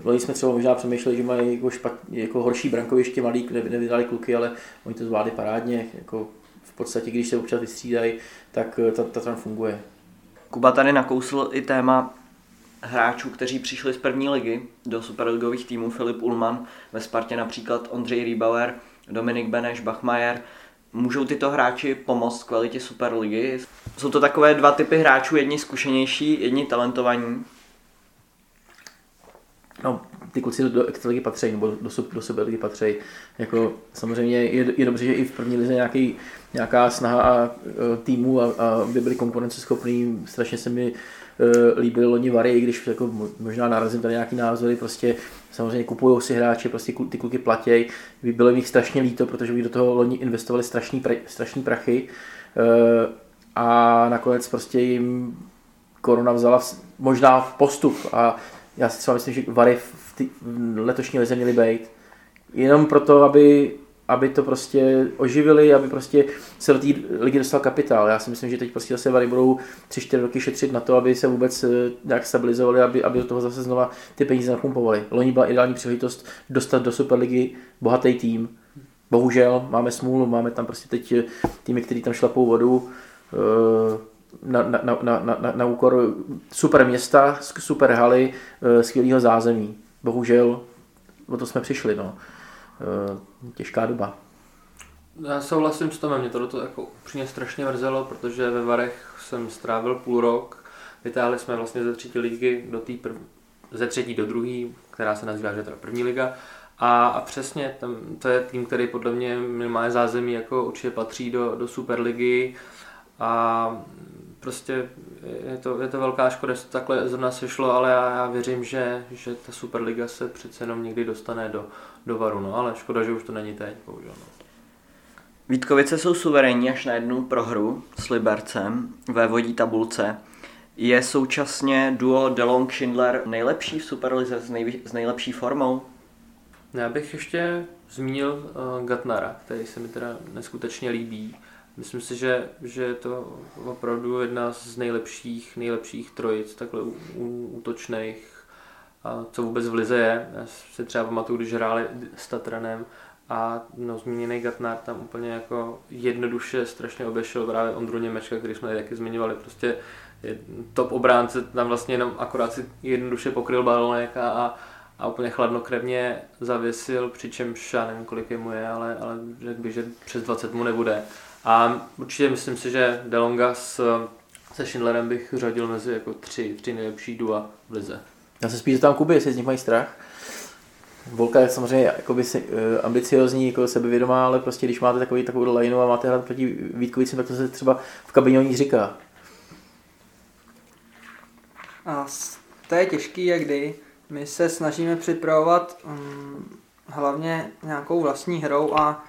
Loni jsme třeba možná přemýšleli, že mají jako, špat, jako horší brankoviště, malý, nevydali kluky, ale oni to zvládli parádně. Jako v podstatě, když se občas vystřídají, tak ta, ta tam funguje. Kuba tady nakousl i téma hráčů, kteří přišli z první ligy do superligových týmů, Filip Ullman, ve Spartě například Ondřej Rýbauer, Dominik Beneš, Bachmajer. Můžou tyto hráči pomoct kvalitě Superligy? Jsou to takové dva typy hráčů, jedni zkušenější, jedni talentovaní. No, ty kluci do extraligy patří, nebo do, do Superligy patří. Jako, samozřejmě je, je dobře, že i v první lize nějaký, nějaká snaha a, a týmu, a, a by byli konkurenceschopní. Strašně se mi uh, líbily loni Vary, i když jako, možná narazím tady nějaký názory, prostě samozřejmě kupují si hráče, prostě ty kluky platějí. Bylo jim strašně líto, protože by do toho loni investovali strašný, pra, strašný prachy. Uh, a nakonec prostě jim korona vzala možná v postup a já si třeba myslím, že Vary v, tý, v letošní lize měly být. Jenom proto, aby, aby to prostě oživili, aby prostě se do té ligy dostal kapitál. Já si myslím, že teď prostě zase Vary budou 3-4 roky šetřit na to, aby se vůbec eh, nějak stabilizovali, aby, aby do toho zase znova ty peníze napumpovali. Loni byla ideální příležitost dostat do Superligy bohatý tým. Bohužel máme smůlu, máme tam prostě teď eh, týmy, který tam šlapou vodu. Na, na, na, na, na, úkor super města, super haly, eh, skvělého zázemí. Bohužel o to jsme přišli. No. Eh, těžká doba. Já souhlasím s tom, mě to, to jako upřímně strašně mrzelo, protože ve Varech jsem strávil půl rok. Vytáhli jsme vlastně ze třetí ligy do té prv... ze třetí do druhé, která se nazývá, že je první liga. A, a přesně, tam, to je tým, který podle mě minimálně zázemí jako určitě patří do, do Superligy. A prostě je to, je to velká škoda, že to takhle zrovna sešlo, ale já, já věřím, že, že ta Superliga se přece jenom někdy dostane do, do varu, no, ale škoda, že už to není teď, bohužel. No. Vítkovice jsou suverénní až na jednu prohru s Libercem ve vodí tabulce. Je současně duo DeLong Schindler nejlepší v Superlize s, nej, s nejlepší formou? Já bych ještě zmínil uh, Gatnara, který se mi teda neskutečně líbí. Myslím si, že, že je to opravdu jedna z nejlepších, nejlepších trojic, takhle útočných, co vůbec v Lize je. Já si třeba pamatuju, když hráli s Tatranem a no, zmíněný Gatnar tam úplně jako jednoduše strašně obešel právě Ondru Němečka, který jsme taky zmiňovali, prostě je top obránce, tam vlastně jenom akorát si jednoduše pokryl balonek a, a, a úplně chladnokrevně zavěsil, přičemž já nevím, kolik je mu je, ale, ale řekl bych, že přes 20 mu nebude. A určitě myslím si, že Delonga s, se Schindlerem bych řadil mezi jako tři, tři nejlepší dua v lize. Já se spíš tam Kuby, jestli z nich mají strach. Volka je samozřejmě jakoby si, uh, ambiciozní, jako sebevědomá, ale prostě když máte takový, takovou lineu a máte hrát proti Vítkovicím, tak to se třeba v kabině o ní říká. A to je těžký, jak kdy. My se snažíme připravovat um, hlavně nějakou vlastní hrou a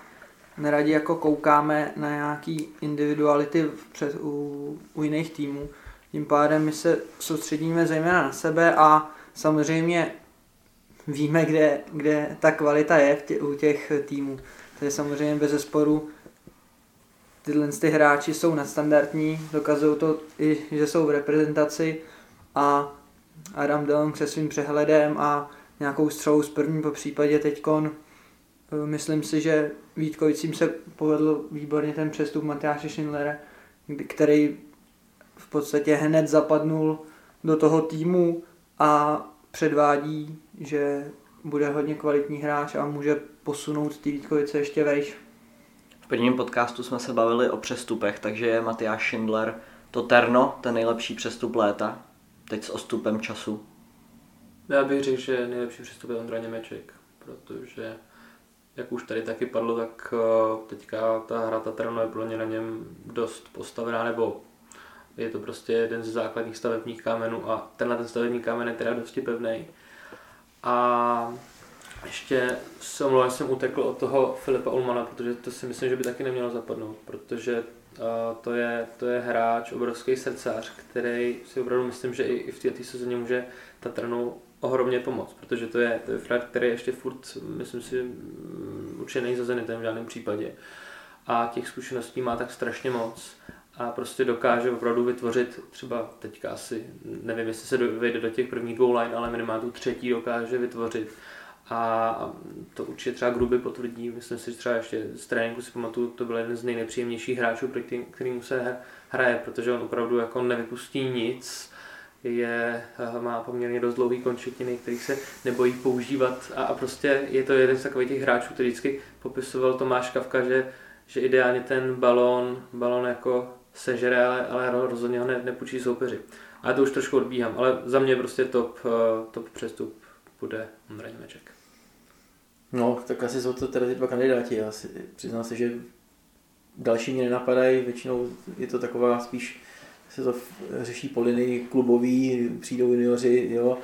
neradi jako koukáme na nějaký individuality před, u, u jiných týmů. Tím pádem my se soustředíme zejména na sebe a samozřejmě víme, kde, kde ta kvalita je tě, u těch týmů. To je samozřejmě bez zesporu tyhle ty hráči jsou nadstandardní, dokazují to i, že jsou v reprezentaci a Adam Delong se svým přehledem a nějakou střelou z první po případě teďkon myslím si, že Vítkovicím se povedl výborně ten přestup Matyáše Schindlera, který v podstatě hned zapadnul do toho týmu a předvádí, že bude hodně kvalitní hráč a může posunout ty Vítkovice ještě vejš. V prvním podcastu jsme se bavili o přestupech, takže je Matyáš Schindler to terno, ten nejlepší přestup léta, teď s ostupem času. Já bych řekl, že nejlepší přestup je Ondra Němeček, protože jak už tady taky padlo, tak eh, teďka ta hra Tatrano je pro ně na něm dost postavená, nebo je to prostě jeden ze základních stavebních kámenů a tenhle ten stavební kámen je teda dosti pevný. A ještě se omlouvám, jsem utekl od toho Filipa Ulmana, protože to si myslím, že by taky nemělo zapadnout, protože uh, to, je, to je hráč, obrovský srdcař, který si opravdu myslím, že i, i v této sezóně může Tatranu ohromně pomoct, protože to je, to je frajer, který ještě furt, myslím si, mm, určitě není zazený v žádném případě. A těch zkušeností má tak strašně moc a prostě dokáže opravdu vytvořit třeba teďka asi, nevím, jestli se vejde do těch prvních dvou line, ale minimálně tu třetí dokáže vytvořit. A to určitě třeba Gruby potvrdí, myslím si, že třeba ještě z tréninku si pamatuju, to byl jeden z nejnepříjemnějších hráčů, který, kterým se hraje, protože on opravdu jako nevypustí nic, je, eh, má poměrně dost dlouhý končetiny, který se nebojí používat a, a prostě je to jeden z takových těch hráčů, který vždycky popisoval Tomáš Kavka, že, že ideálně ten balón, balón jako sežere, ale, ale rozhodně ho ne, nepůjčí soupeři. Ale to už trošku odbíhám, ale za mě prostě top, eh, top přestup bude Ondra Němeček. No, tak asi jsou to teda ty dva kandidáti. Já si, přiznám se, že další mě nenapadají, většinou je to taková spíš se to řeší po linii klubový, přijdou junioři, jo.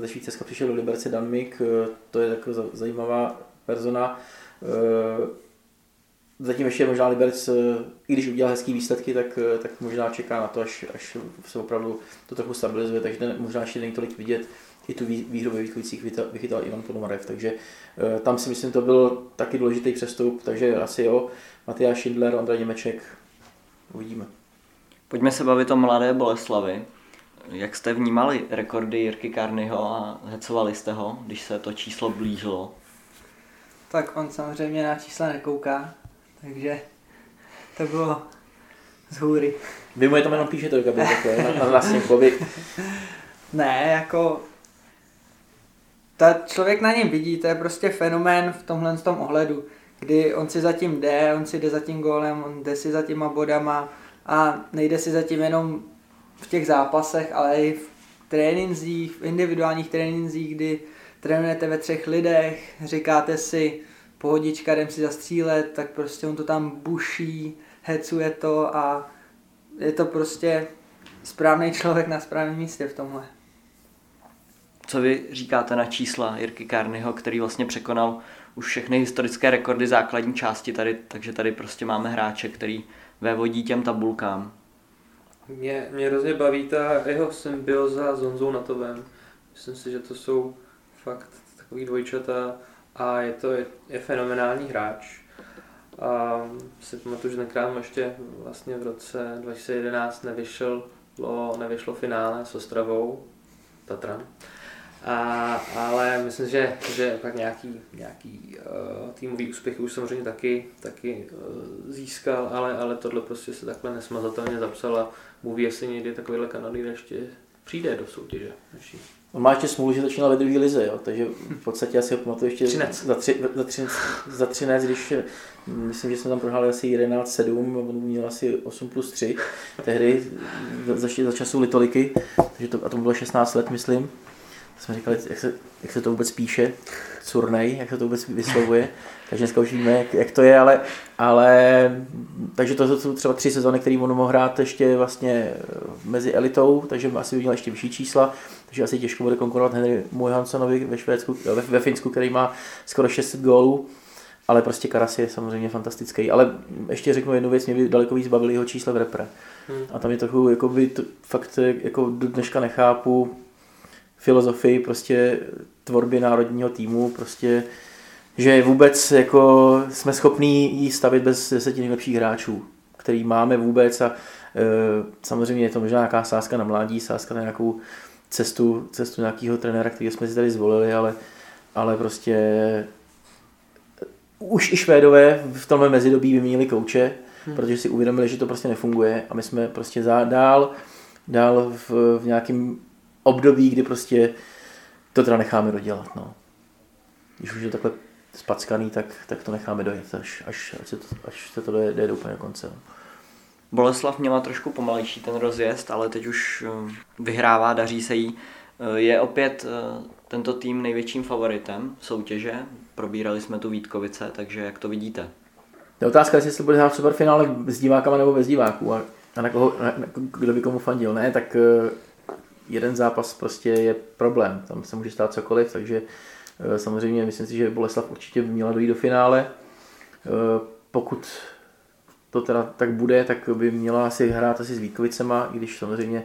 Ze Švýcarska přišel do Liberce Danmik, to je taková zajímavá persona. Zatím ještě možná Liberec, i když udělal hezký výsledky, tak, tak možná čeká na to, až, až se opravdu to trochu stabilizuje, takže ten možná ještě není tolik vidět. I tu výhru ve výchovicích vychytal Ivan Ponomarev, takže tam si myslím, to byl taky důležitý přestup, takže asi jo, Matyáš Schindler, Ondra Němeček, uvidíme. Pojďme se bavit o mladé Boleslavi. Jak jste vnímali rekordy Jirky Karnyho a hecovali jste ho, když se to číslo blížilo? Tak on samozřejmě na čísla nekouká, takže to bylo z hůry. Vy mu je tam jenom píšete, aby takové, na, na vlastně Ne, jako ta člověk na něm vidí, to je prostě fenomén v tomhle tom ohledu, kdy on si zatím jde, on si jde za tím gólem, on jde si za těma bodama, a nejde si zatím jenom v těch zápasech, ale i v trénincích, v individuálních trénincích, kdy trénujete ve třech lidech, říkáte si pohodička, jdem si zastřílet, tak prostě on to tam buší, hecuje to a je to prostě správný člověk na správném místě v tomhle. Co vy říkáte na čísla Jirky Kárnyho, který vlastně překonal už všechny historické rekordy základní části tady, takže tady prostě máme hráče, který vévodí těm tabulkám. Mě, mě hrozně baví ta jeho symbioza s Honzou Natovem. Myslím si, že to jsou fakt takový dvojčata a je to je, je fenomenální hráč. A si pamatuju, že tenkrát ještě vlastně v roce 2011 nevyšlo, nevyšlo finále s Ostravou, Tatran. A, ale myslím, že, že pak nějaký, nějaký uh, týmový úspěch už samozřejmě taky, taky uh, získal, ale, ale tohle prostě se takhle nesmazatelně zapsal a mluví, jestli někdy takovýhle kanadýr ještě přijde do soutěže. Naší. On má ještě smůlu, že začínal ve druhé lize, jo? takže v podstatě asi ho pamatuju ještě třinec. za, tři, za, třinec, za třinec, když myslím, že jsme tam prohráli asi 11-7, on měl asi 8 plus 3 tehdy za, za času Litoliky, takže to, a tomu bylo 16 let, myslím jsme říkali, jak se, jak se to vůbec píše, curnej, jak se to vůbec vyslovuje, takže dneska už víme, jak, jak to je, ale, ale takže to jsou třeba tři sezóny, které on mohl hrát ještě vlastně mezi elitou, takže asi udělal ještě vyšší čísla, takže asi těžko bude konkurovat Henry Mojohansonovi ve, Švédsku, ve, ve Finsku, který má skoro 600 gólů, ale prostě Karas je samozřejmě fantastický. Ale ještě řeknu jednu věc, mě by daleko víc bavili jeho čísla v repre. Hmm. A tam je trochu, jako by to, fakt jako do dneška nechápu, filozofii prostě tvorby národního týmu, prostě že vůbec jako jsme schopní jí stavit bez deseti nejlepších hráčů, který máme vůbec a e, samozřejmě je to možná nějaká sázka na mládí, sázka na nějakou cestu, cestu nějakého trenéra, který jsme si tady zvolili, ale, ale prostě už i Švédové v tomhle mezidobí vyměnili kouče, hmm. protože si uvědomili, že to prostě nefunguje a my jsme prostě dál, dál v, v nějakém období, kdy prostě to teda necháme dodělat. No. Když už je takhle spackaný, tak, tak to necháme dojet, až, až, až, se, to, až se to doje, doje úplně do konce. No. Boleslav měla trošku pomalejší ten rozjezd, ale teď už eh, vyhrává, daří se jí. Eh, je opět eh, tento tým největším favoritem soutěže. Probírali jsme tu Vítkovice, takže jak to vidíte? Je otázka, jestli bude hrát superfinále s divákama nebo bez diváků a, na koho, na, na, kdo by komu fandil. Ne, tak jeden zápas prostě je problém. Tam se může stát cokoliv, takže eh, samozřejmě myslím si, že Boleslav určitě by měla dojít do finále. Eh, pokud to teda tak bude, tak by měla asi hrát asi s Vítkovicema, i když samozřejmě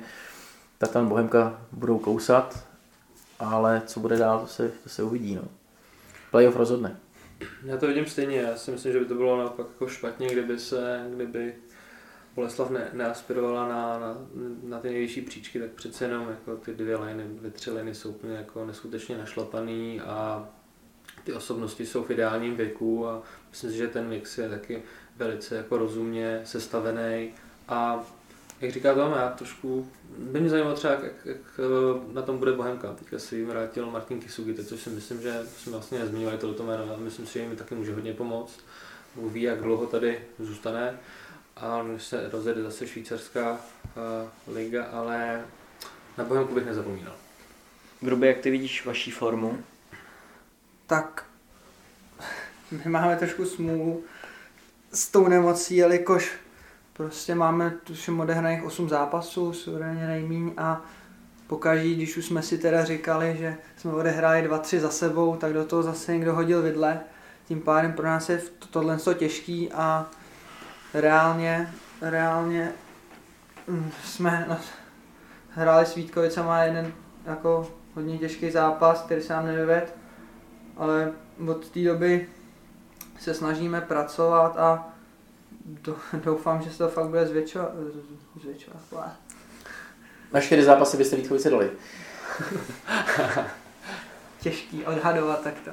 Tatan Bohemka budou kousat, ale co bude dál, to se, to se uvidí. No. Playoff rozhodne. Já to vidím stejně, já si myslím, že by to bylo naopak jako špatně, kdyby se, kdyby Boleslav ne, neaspirovala na, na, na, ty nejvyšší příčky, tak přece jenom jako ty dvě liny, dvě, tři liny jsou úplně jako neskutečně našlapaný a ty osobnosti jsou v ideálním věku a myslím si, že ten mix je taky velice jako rozumně sestavený a jak říká Tom, já trošku, by mě zajímalo třeba, jak, jak, eh, na tom bude Bohemka. Teďka si jim vrátil Martin Kisugite, což si myslím, že jsme vlastně nezmínili tohleto jméno, a myslím si, že jim taky může hodně pomoct. Bůh ví, jak dlouho tady zůstane a se rozjede zase švýcarská uh, liga, ale na Bohemku bych nezapomínal. Gruby, jak ty vidíš vaší formu? Tak my máme trošku smůlu s tou nemocí, jelikož prostě máme tuším odehraných 8 zápasů, suverénně nejmíň a pokaží, když už jsme si teda říkali, že jsme odehráli 2-3 za sebou, tak do toho zase někdo hodil vidle. Tím pádem pro nás je tohle těžký a reálně, reálně mm, jsme hráli s Vítkovicama jeden jako hodně těžký zápas, který se nám nevyved, ale od té doby se snažíme pracovat a doufám, že se to fakt bude zvětšovat. zvětšovat. Na čtyři zápasy byste Vítkovice dali. Těžký odhadovat takto.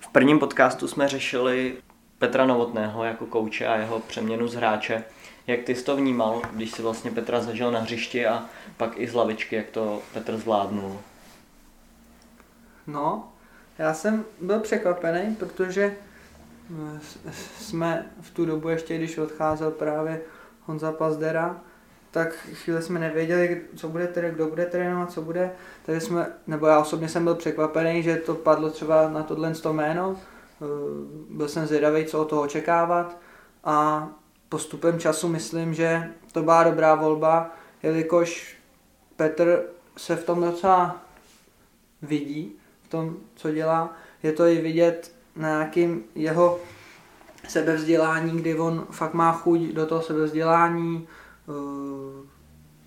V prvním podcastu jsme řešili Petra Novotného jako kouče a jeho přeměnu z hráče. Jak ty jsi to vnímal, když si vlastně Petra zažil na hřišti a pak i z lavičky, jak to Petr zvládnul? No, já jsem byl překvapený, protože jsme v tu dobu ještě, když odcházel právě Honza Pazdera, tak chvíli jsme nevěděli, co bude tedy, kdo bude trénovat, co bude, takže jsme, nebo já osobně jsem byl překvapený, že to padlo třeba na tohle jméno, eh, byl jsem zvědavý, co od toho očekávat a postupem času myslím, že to byla dobrá volba, jelikož Petr se v tom docela vidí, v tom, co dělá. Je to i vidět na nějakým jeho sebevzdělání, kdy on fakt má chuť do toho sebevzdělání,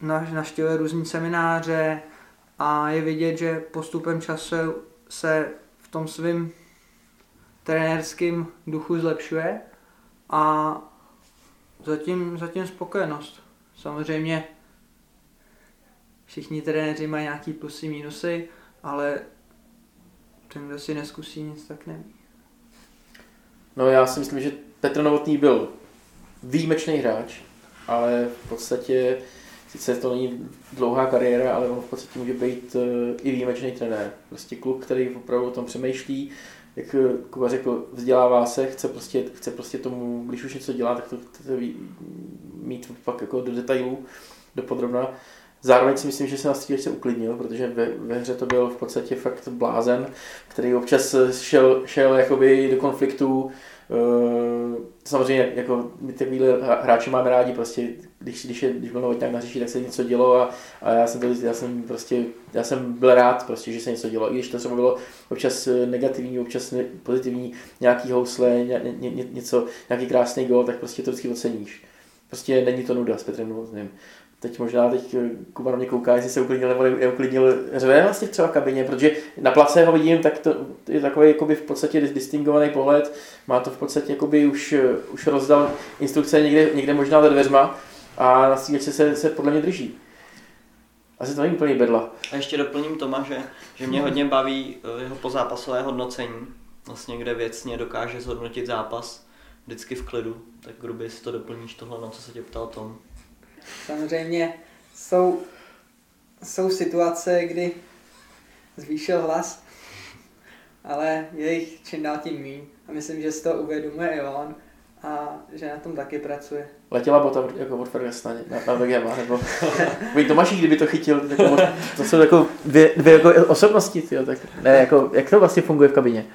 eh, naštěvuje různý semináře a je vidět, že postupem času se v tom svém trenérském duchu zlepšuje a zatím, zatím spokojenost. Samozřejmě všichni trenéři mají nějaký plusy, minusy, ale ten, kdo si neskusí, nic tak neví. No já si myslím, že Petr Novotný byl výjimečný hráč, ale v podstatě, sice to není dlouhá kariéra, ale on v podstatě může být eh, i výjimečný trenér. Prostě kluk, který opravdu o tom přemýšlí, jak eh, Kuba řekl, vzdělává se, chce prostě, chce prostě tomu, když už něco dělá, tak to chce mít pak jako do detailů, do podrobna. Zároveň si myslím, že se na se uklidnil, protože ve, ve hře to byl v podstatě fakt blázen, který občas šel, šel jakoby do konfliktu. Uh, samozřejmě jako my takovýhle hráči máme rádi, prostě když, když, je, když byl Novotňák na řeší, tak se něco dělo a, a já, jsem to, já jsem prostě, já jsem byl rád prostě, že se něco dělo, i když to třeba bylo občas negativní, občas pozitivní, nějaký housle, ně, ně, ně, něco, nějaký krásný gol, tak prostě to vždycky oceníš. Prostě není to nuda s Petrem Novotným teď možná teď eh, Kuba na mě kouká, jestli se uklidnil nebo neuklidnil, řve vlastně třeba kabině, protože na place ho vidím, tak to je takový jakoby v podstatě distingovaný pohled, má to v podstatě jakoby už, eh, už rozdal instrukce někde, někde možná za dveřma a na střílečce se, se podle mě drží. Asi to není úplně bedla. A ještě doplním Toma, že, že mě hodně baví eh, jeho pozápasové hodnocení, vlastně kde věcně dokáže zhodnotit zápas vždycky v klidu, tak grubě si to doplníš tohle, na co se tě ptal Tom. Samozřejmě jsou, jsou situace, kdy zvýšil hlas, ale je jich čím dál tím míň. A myslím, že si to uvědomuje i on. a že na tom taky pracuje. Letěla bota jako od Fergusona na, na VGMA, nebo Vy Tomášík, kdyby to chytil, tak jako, to jsou jako dvě, dvě jako osobnosti, tyjo, tak ne, jako, jak to vlastně funguje v kabině?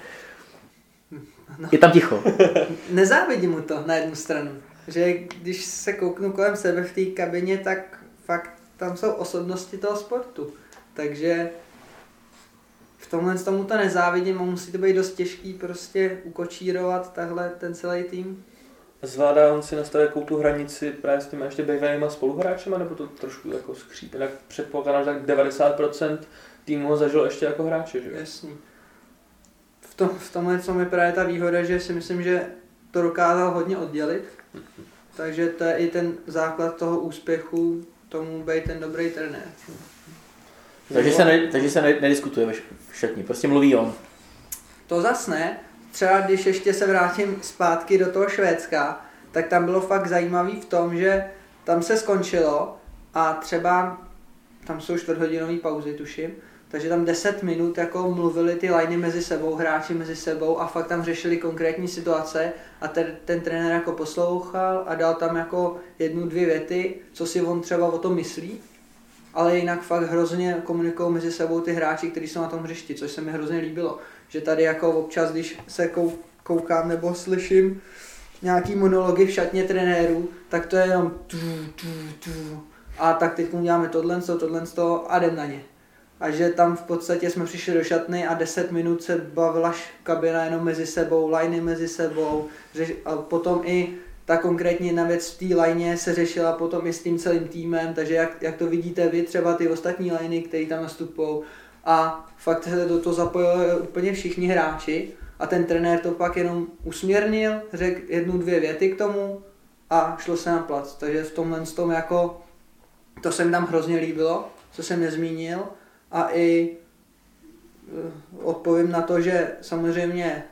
Je tam ticho. Nezávidím mu to na jednu stranu. Že když se kouknu kolem sebe v té kabině, tak fakt tam jsou osobnosti toho sportu. Takže v tomhle tomu to nezávidím a musí to být dost těžký prostě ukočírovat tahle ten celý tým. Zvládá on si nastavit jakou tu hranici právě s těma ještě bývalýma spoluhráčema, nebo to trošku jako skřípe? Tak předpokládám, že tak 90% týmu ho zažil ještě jako hráče, že jo? Jasný. V, tom, v tomhle tom je právě ta výhoda, že si myslím, že to dokázal hodně oddělit. Takže to je i ten základ toho úspěchu, tomu být ten dobrý trenér. Takže se, ne, takže se ne, nediskutuje všetní, prostě mluví on. To zas ne. Třeba když ještě se vrátím zpátky do toho Švédska, tak tam bylo fakt zajímavý v tom, že tam se skončilo a třeba tam jsou čtvrthodinové pauzy, tuším, takže tam 10 minut jako mluvili ty liney mezi sebou, hráči mezi sebou a fakt tam řešili konkrétní situace a ten, ten trenér jako poslouchal a dal tam jako jednu, dvě věty, co si on třeba o tom myslí ale jinak fakt hrozně komunikují mezi sebou ty hráči, kteří jsou na tom hřišti, což se mi hrozně líbilo. Že tady jako občas, když se koukám nebo slyším nějaký monology v šatně trenérů, tak to je jenom tu, tu, tu. A tak teď uděláme tohle, tohle, a jdem na ně. A že tam v podstatě jsme přišli do šatny a 10 minut se bavila kabina jenom mezi sebou, liney mezi sebou, a potom i ta konkrétní jedna věc v té lajně se řešila potom i s tím celým týmem, takže jak, jak to vidíte vy, třeba ty ostatní lajny, které tam nastupují, a fakt se do toho zapojili úplně všichni hráči a ten trenér to pak jenom usměrnil, řekl jednu, dvě věty k tomu a šlo se na plac. Takže v tomhle tom jako, to se mi tam hrozně líbilo, co jsem nezmínil a i eh, odpovím na to, že samozřejmě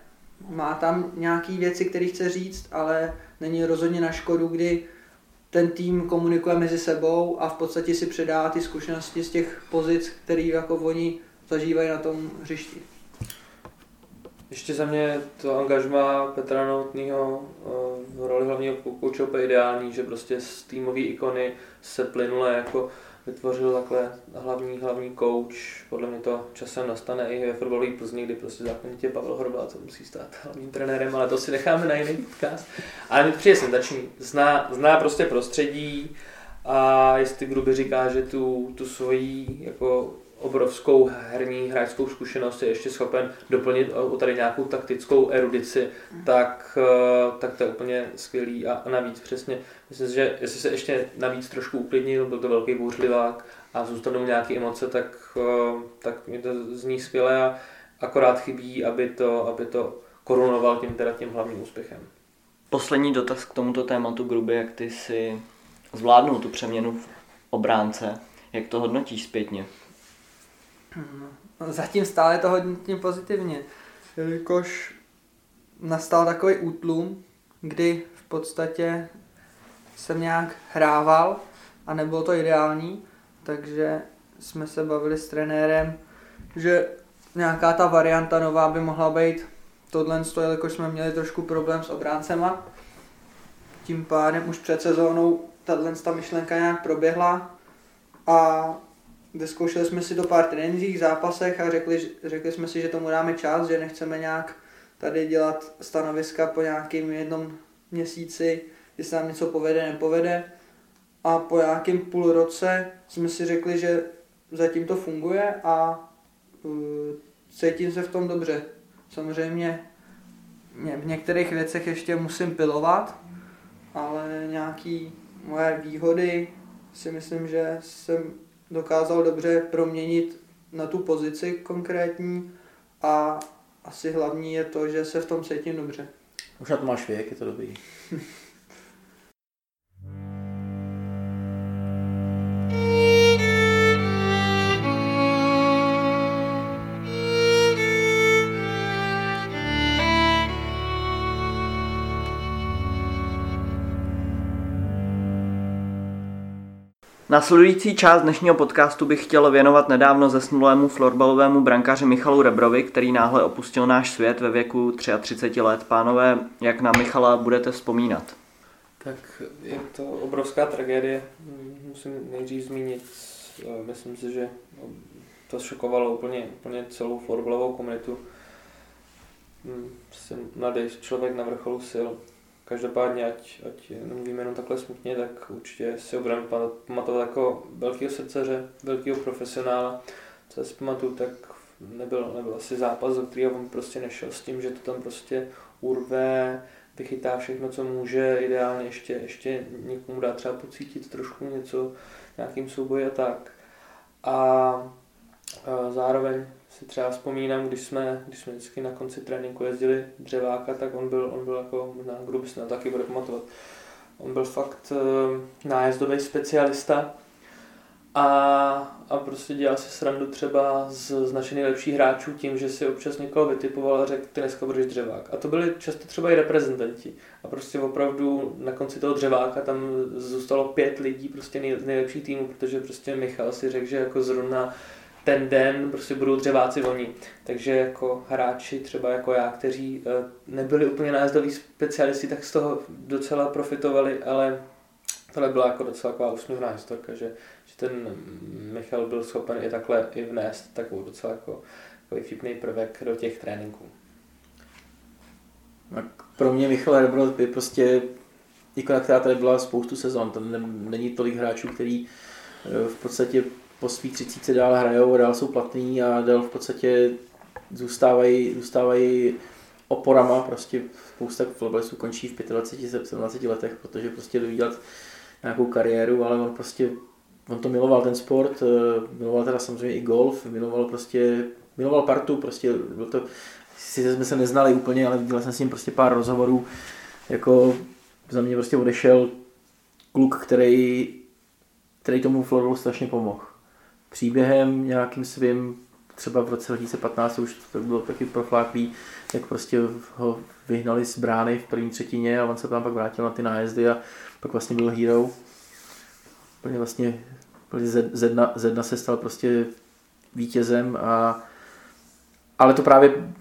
má tam nějaké věci, které chce říct, ale není rozhodně na škodu, kdy ten tým komunikuje mezi sebou a v podstatě si předá ty zkušenosti z těch pozic, které jako oni zažívají na tom hřišti. Ještě za mě to angažma Petra Novotného eh, v roli hlavního kouče ideální, že prostě z týmové ikony se plynule jako vytvořil takhle hlavní, hlavní coach. Podle mě to časem nastane i ve fotbalové Plzni, kdy prostě zákonitě Pavel Horba, co musí stát hlavním trenérem, ale to si necháme na jiný podcast. Ale mi přijde senzační. Zná, zná prostě prostředí a jestli Gruby říká, že tu, tu svoji jako obrovskou herní hráčskou zkušenost je ještě schopen doplnit o tady nějakou taktickou erudici, tak, eh, tak to je úplně skvělý a navíc přesně, myslím že jestli se ještě navíc trošku uklidnil, byl to velký bouřlivák a zůstanou nějaké emoce, tak, eh, tak mi to zní skvěle a akorát chybí, aby to, aby to korunoval tím, teda tím hlavním úspěchem. Poslední dotaz k tomuto tématu Gruby, jak ty si zvládnul tu přeměnu v obránce, jak to hodnotíš zpětně? No, zatím stále to hodně pozitivně, jelikož nastal takový útlum, kdy v podstatě jsem nějak hrával a nebylo to ideální, takže jsme se bavili s trenérem, že nějaká ta varianta nová by mohla být tohle, jelikož jsme měli trošku problém s obráncema. Tím pádem už před sezónou tato myšlenka nějak proběhla a vyzkoušeli jsme si to pár trénincích, zápasech a řekli, řekli jsme si, že tomu dáme čas, že nechceme nějak tady dělat stanoviska po nějakým jednom měsíci, jestli nám něco povede, nepovede. A po nějakém půl roce jsme si řekli, že zatím to funguje a uh, cítím se v tom dobře. Samozřejmě v některých věcech ještě musím pilovat, ale nějaký moje výhody si myslím, že jsem dokázal dobře proměnit na tu pozici konkrétní a asi hlavní je to, že se v tom cítím dobře. Už na to máš věk, je to dobrý. Následující část dnešního podcastu bych chtěl věnovat nedávno zesnulému florbalovému brankáři Michalu Rebrovi, který náhle opustil náš svět ve věku 33 let. Pánové, jak na Michala budete vzpomínat? Tak je to obrovská tragédie, musím nejdřív zmínit. Myslím si, že to šokovalo úplně, úplně celou florbalovou komunitu. Prostě mladý člověk na vrcholu sil, Každopádně, ať, ať nemluvíme jenom takhle smutně, tak určitě si ho budeme pamatovat jako velkého srdceře, velkého profesionála. Co si pamatuju, tak nebyl, nebyl asi zápas, do kterého on prostě nešel s tím, že to tam prostě urve, vychytá všechno, co může, ideálně ještě, ještě někomu dá třeba pocítit trošku něco, nějakým souboji a tak. A zároveň si třeba vzpomínám, když jsme, když jsme vždycky na konci tréninku jezdili dřeváka, tak on byl, on byl jako, možná se na taky bude pamatovat, on byl fakt uh, nájezdový specialista a, a prostě dělal si srandu třeba z, z našich nejlepších hráčů tím, že si občas někoho vytipoval a řekl, ty dneska budeš dřevák. A to byli často třeba i reprezentanti. A prostě opravdu na konci toho dřeváka tam zůstalo pět lidí prostě nej, týmů, protože prostě Michal si řekl, že jako zrovna ten den prostě budou dřeváci voní. Takže jako hráči třeba jako já, kteří eh, nebyli úplně nájezdoví specialisti, tak z toho docela profitovali, ale tohle byla jako docela taková úsměvná historka, že, že ten Michal byl schopen i takhle i vnést takovou docela jako, jako vtipný prvek do těch tréninků. Tak pro mě Michal Rebro je prostě ikona, která tady byla spoustu sezon. To není tolik hráčů, který eh, v podstatě po svých třicíce dál hrajou, dál jsou platní a dál v podstatě zůstávají, zůstávají oporama, prostě spousta fotbalistů končí v 25, 17 letech, protože prostě jdou dělat nějakou kariéru, ale on prostě, on to miloval ten sport, eh, miloval teda samozřejmě i golf, miloval prostě, miloval partu, prostě byl to, si jsme se neznali úplně, ale dělal jsem s ním prostě pár rozhovorů, jako za mě prostě odešel kluk, který, který tomu florbalu strašně pomohl příběhem nějakým svým, třeba v roce 2015 už to bylo taky profláklý, jak prostě ho vyhnali z brány v první třetině a on se tam pak vrátil na ty nájezdy a pak vlastně byl hero. Úplně vlastně ze dna, ze dna se stal prostě vítězem a ale to právě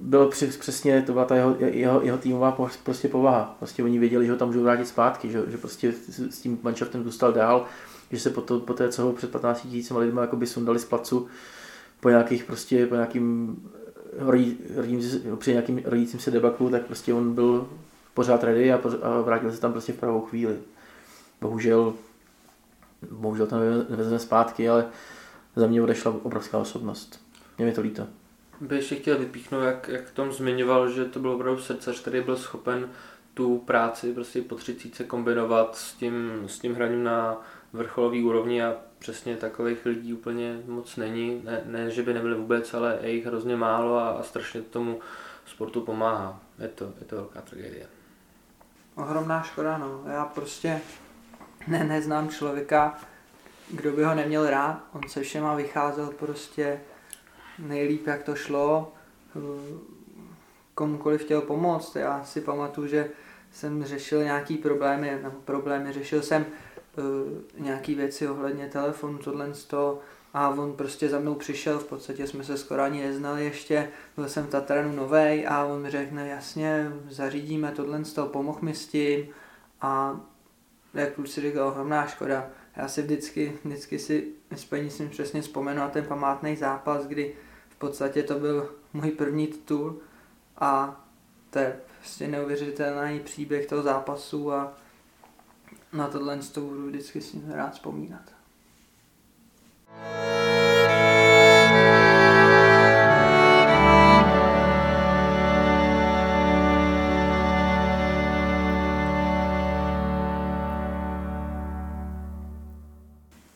bylo přesně, to byla ta jeho, jeho, jeho týmová prostě povaha. Prostě oni věděli, že ho tam můžou vrátit zpátky, že, že prostě s tím manšaftem zůstal dál že se po, to, po té, co ho před 15 tisícima lidmi jakoby sundali z placu po nějakých prostě, po nějakým rodí, rodím, při nějakým rodícím se debaklu, tak prostě on byl pořád ready a, a vrátil se tam prostě v pravou chvíli. Bohužel, bohužel to nevezme zpátky, ale za mě odešla obrovská osobnost. Mě mi to líto. Bych ještě chtěl vypíchnout, jak, jak tom zmiňoval, že to byl opravdu srdcař, který byl schopen tu práci prostě po třicíce kombinovat s tím, s tím hraním na vrcholový úrovni a přesně takových lidí úplně moc není. Ne, ne že by nebyly vůbec, ale je jich hrozně málo a, a strašně tomu sportu pomáhá. Je to, je to velká tragédie. Ohromná škoda, no. Já prostě ne, neznám člověka, kdo by ho neměl rád. On se všema vycházel prostě nejlíp, jak to šlo. Komukoliv chtěl pomoct. Já si pamatuju, že jsem řešil nějaký problémy, nebo problémy, řešil jsem nějaký věci ohledně telefonu, tohle to a on prostě za mnou přišel, v podstatě jsme se skoro ani neznali ještě, byl jsem v Tatranu novej a on mi řekl, no jasně, zařídíme tohle to, pomoh mi s tím. A jak kluci říkal, ohromná škoda. Já si vždycky, vždycky si s ním přesně vzpomenu na ten památný zápas, kdy v podstatě to byl můj první titul. A to je prostě neuvěřitelný příběh toho zápasu a na tohle to budu vždycky si rád vzpomínat.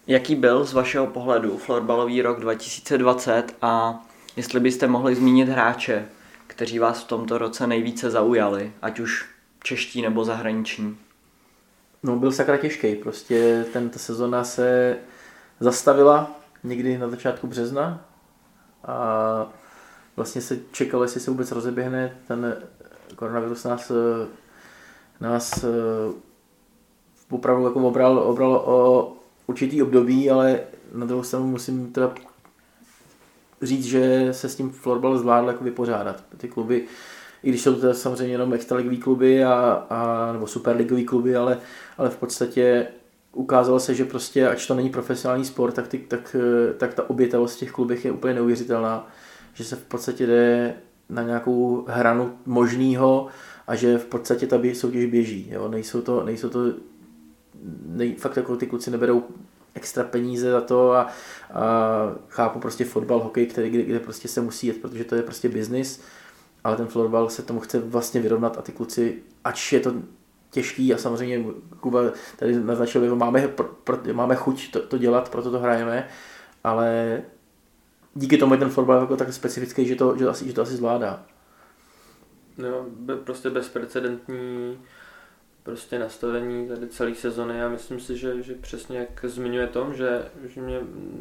Jaký byl z vašeho pohledu florbalový rok 2020 a jestli byste mohli zmínit hráče, kteří vás v tomto roce nejvíce zaujali, ať už čeští nebo zahraniční? No byl sakra těžký, prostě tento sezona se zastavila někdy na začátku března a vlastně se čekalo, jestli se vůbec rozeběhne, ten koronavirus nás, nás opravdu jako obral, obral o určitý období, ale na druhou stranu musím teda říct, že se s tím florbal zvládl jako vypořádat. Ty kluby, i když jsou to samozřejmě jenom extraligový kluby a, a, nebo superligový kluby, ale, ale v podstatě ukázalo se, že prostě, ač to není profesionální sport, tak, ty, tak, tak ta obětavost v těch klubech je úplně neuvěřitelná, že se v podstatě jde na nějakou hranu možného a že v podstatě ta soutěž běží. Jo? Nejsou to, nejsou to nej, fakt jako ty kluci neberou extra peníze za to a, a chápu prostě fotbal, hokej, který, kde, kde prostě se musí jet, protože to je prostě biznis, ale ten florbal se tomu chce vlastně vyrovnat a ty kluci, ač je to těžký a samozřejmě Kuba tady naznačil, že máme, pro, pro, máme chuť to, to dělat, proto to hrajeme, ale díky tomu je ten florbal jako tak specifický, že to, že to, asi, že to asi zvládá. No, be, prostě bezprecedentní prostě nastavení tady celé sezony a myslím si, že, že přesně jak zmiňuje Tom, že, že mě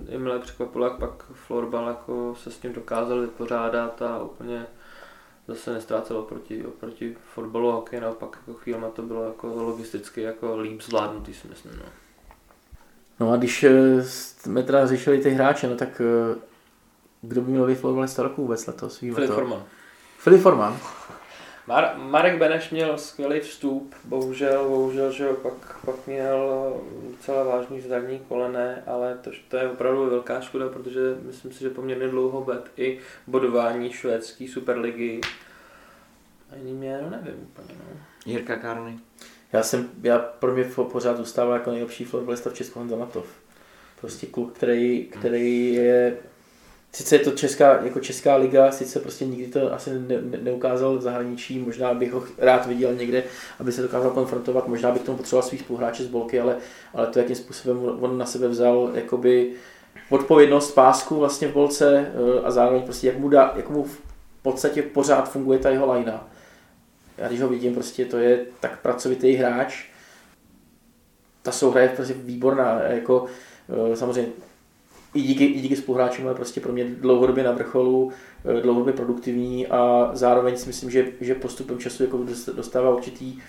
i milé překvapilo, jak pak florbal jako se s tím dokázal vypořádat a úplně zase nestrácel oproti, oproti fotbalu a hokej, naopak jako chvíli to bylo jako logisticky jako líp zvládnutý si myslím. No. no a když eh, jsme teda řešili ty hráče, no tak eh, kdo by měl být fotbalista roku vůbec letos? Filip Forman. Filip Forman. Mar- Marek Beneš měl skvělý vstup, bohužel, bohužel, že pak, pak měl docela vážný zranění kolene, ale to, to je opravdu velká škoda, protože myslím si, že poměrně dlouho bet i bodování švédské superligy. A jiný jméno nevím úplně, no. Jirka Karny. Já jsem, já pro mě pořád zůstává jako nejlepší fotbalista v Česku Honza Matov. Prostě kluk, který, který je sice je to česká, jako česká liga, sice prostě nikdy to asi ne, ne, neukázal v zahraničí, možná bych ho rád viděl někde, aby se dokázal konfrontovat, možná bych tomu potřeboval svých spoluhráče z bolky, ale, ale to, jakým způsobem on na sebe vzal jakoby odpovědnost pásku vlastně v bolce eh, a zároveň prostě jak mu, dá, jak mu v podstatě pořád funguje ta jeho lajna. Já když ho vidím, prostě to je tak pracovitý hráč, ta souhra je prostě výborná, jako eh, samozřejmě i díky, i díky spoluhráčům je prostě pro mě dlouhodobě na vrcholu, eh, dlouhodobě produktivní a zároveň si myslím, že, že postupem času jako dostává určitý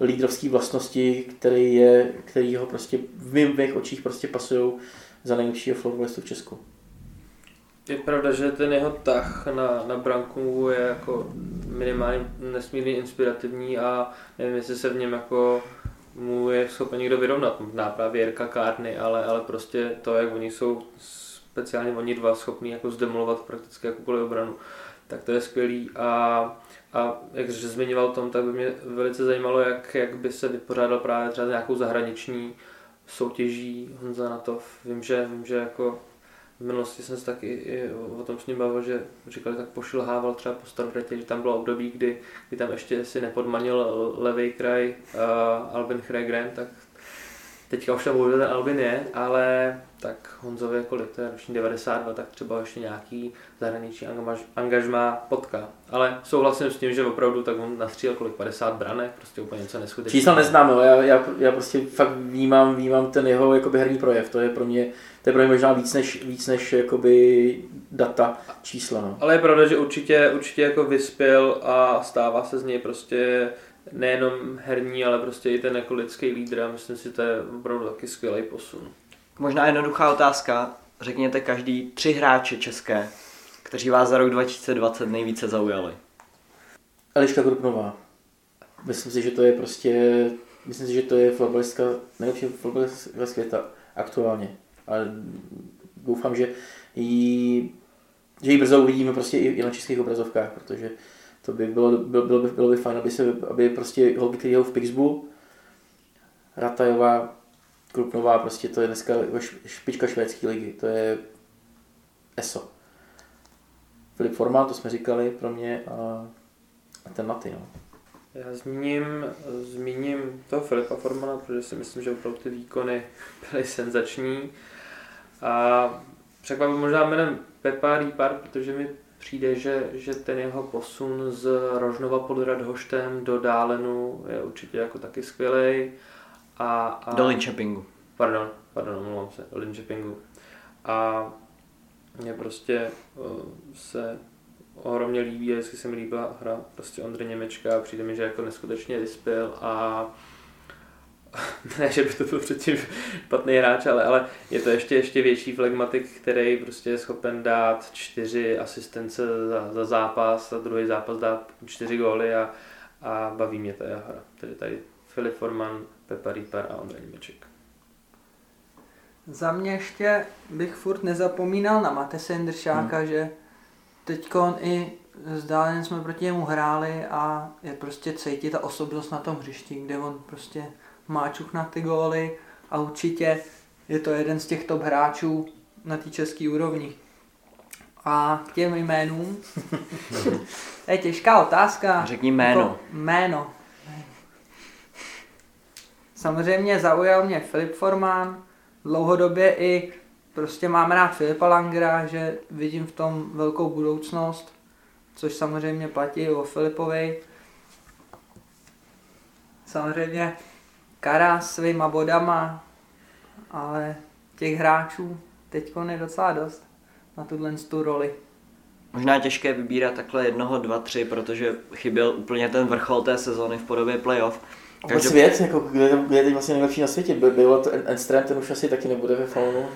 lídrovský vlastnosti, který, je, který ho prostě v mých, mých očích prostě pasují za nejlepšího florbalistu v Česku. Je pravda, že ten jeho tah na, na branku je jako minimálně nesmírně inspirativní a nevím, jestli se v něm jako mu je schopen někdo vyrovnat, možná právě Jirka Kárny, ale, ale prostě to, jak oni jsou speciálně oni dva schopní jako zdemolovat prakticky jakoukoliv obranu, tak to je skvělý a, a jak jsi zmiňoval tom, tak by mě velice zajímalo, jak, jak by se vypořádal právě třeba nějakou zahraniční soutěží Honza Natov. Vím, že, vím, že jako v minulosti jsem se taky o tom s ním bavil, že říkali, tak pošilhával třeba po Starbretě, že tam bylo období, kdy, kdy tam ještě si nepodmanil levý kraj uh, Albin Hregren, tak teďka už tam bohužel ten Albin je, ale tak Honzovi kolik to je roční 92, tak třeba ještě nějaký zahraniční angažmá potká. Ale souhlasím s tím, že opravdu tak on nastřílel kolik 50 branek, prostě úplně něco neskutečného. Čísla neznám, ale já, já, já, prostě fakt vnímám, vnímám ten jeho jakoby herní projev, to je pro mě, to je pro mě možná víc než, víc než jakoby data, čísla. No. Ale je pravda, že určitě, určitě jako vyspěl a stává se z něj prostě nejenom herní, ale prostě i ten jako lidský lídr a myslím si, že to je opravdu taky skvělý posun. Možná jednoduchá otázka. Řekněte každý tři hráče české, kteří vás za rok 2020 nejvíce zaujali. Eliška Krupnová. Myslím si, že to je prostě, myslím si, že to je fotbalistka, nejlepší fotbalistka světa aktuálně. A doufám, že ji, že ji brzo uvidíme prostě i, i na českých obrazovkách, protože to by bylo, bylo, bylo, by, bylo by fajn, aby, se, aby prostě holky, které v Pixbu, Ratajová, Krupnová, prostě to je dneska špička švédské ligy, to je ESO. Filip Formán, to jsme říkali pro mě a, a ten Maty, no. Já zmíním, zmíním toho Filipa Formana, protože si myslím, že opravdu ty výkony byly senzační. A překvapil možná jménem Pepa Rýpar, protože mi přijde, že, že ten jeho posun z Rožnova pod Radhoštem do Dálenu je určitě jako taky skvělý. A, a... Do Linköpingu. Pardon, pardon, omlouvám se, do Linköpingu. A mě prostě uh, se ohromně líbí, a vždycky se mi líbila hra prostě Ondry Němečka a přijde mi, že jako neskutečně vyspěl a ne, že by to byl předtím špatný hráč, ale, ale je to ještě, ještě větší flegmatik, který prostě je schopen dát čtyři asistence za, za zápas a druhý zápas dát čtyři góly a, a baví mě ta jeho hra. Tedy tady Filip Forman, Pepa Reaper a Ondřej Němeček. Za mě ještě bych furt nezapomínal na Matese Jindršáka, hmm. že teď i zdálen jsme proti němu hráli a je prostě cítit ta osobnost na tom hřišti, kde on prostě má čuch na ty góly a určitě je to jeden z těch top hráčů na té české úrovni. A k těm jménům. je těžká otázka. Řekni jméno. Jako jméno. Samozřejmě zaujal mě Filip Forman, dlouhodobě i prostě mám rád Filipa Langera, že vidím v tom velkou budoucnost, což samozřejmě platí o Filipovi. Samozřejmě Kara svýma bodama, ale těch hráčů teď je docela dost na tuhle tu roli. Možná je těžké vybírat takhle jednoho, dva, tři, protože chyběl úplně ten vrchol té sezóny v podobě playoff. Každop... svět, jako, kde, kde je teď vlastně nejlepší na světě? Bylo to Enström, ten už asi taky nebude ve faunu.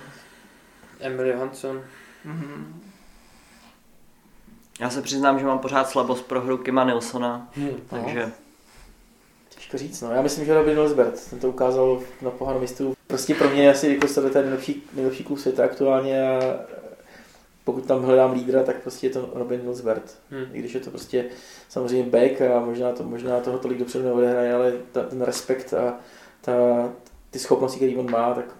Emily Hanson. Mm-hmm. Já se přiznám, že mám pořád slabost pro hru Kima Nilsona, hmm, takže... No. Těžko říct, no. Já myslím, že Robin Nilsbert, ten to ukázal na poháru mistrů. Prostě pro mě asi jako ten nejlepší, nejlepší klub světa aktuálně a pokud tam hledám lídra, tak prostě je to Robin Nilsbert. Hmm. I když je to prostě samozřejmě back a možná, to, možná toho tolik dopředu neodehraje, ale ta, ten respekt a ta, ty schopnosti, které on má, tak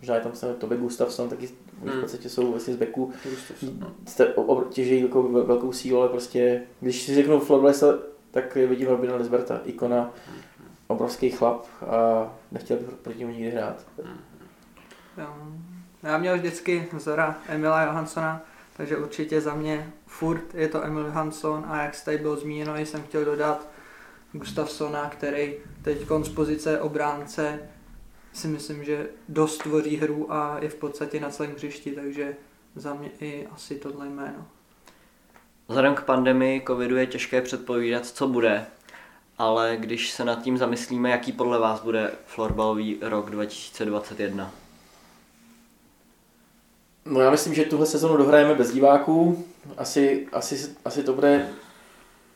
možná je tam se Tobe Gustafsson, taky hmm. v podstatě jsou vlastně z backu, no. těží jako velkou sílu, ale prostě, když si řeknu Florblesa, tak vidím Robina Lisberta, ikona, obrovský chlap a nechtěl bych proti němu nikdy hrát. Hmm. Já měl vždycky vzora Emila Johanssona, takže určitě za mě furt je to Emil Johansson a jak tady bylo zmíněno, jsem chtěl dodat Gustafsona, který teď z pozice obránce si myslím, že dost tvoří hru a je v podstatě na celém hřišti, takže za mě i asi tohle jméno. Vzhledem k pandemii covidu je těžké předpovídat, co bude, ale když se nad tím zamyslíme, jaký podle vás bude florbalový rok 2021? No já myslím, že tuhle sezonu dohrajeme bez diváků. Asi, asi, asi to bude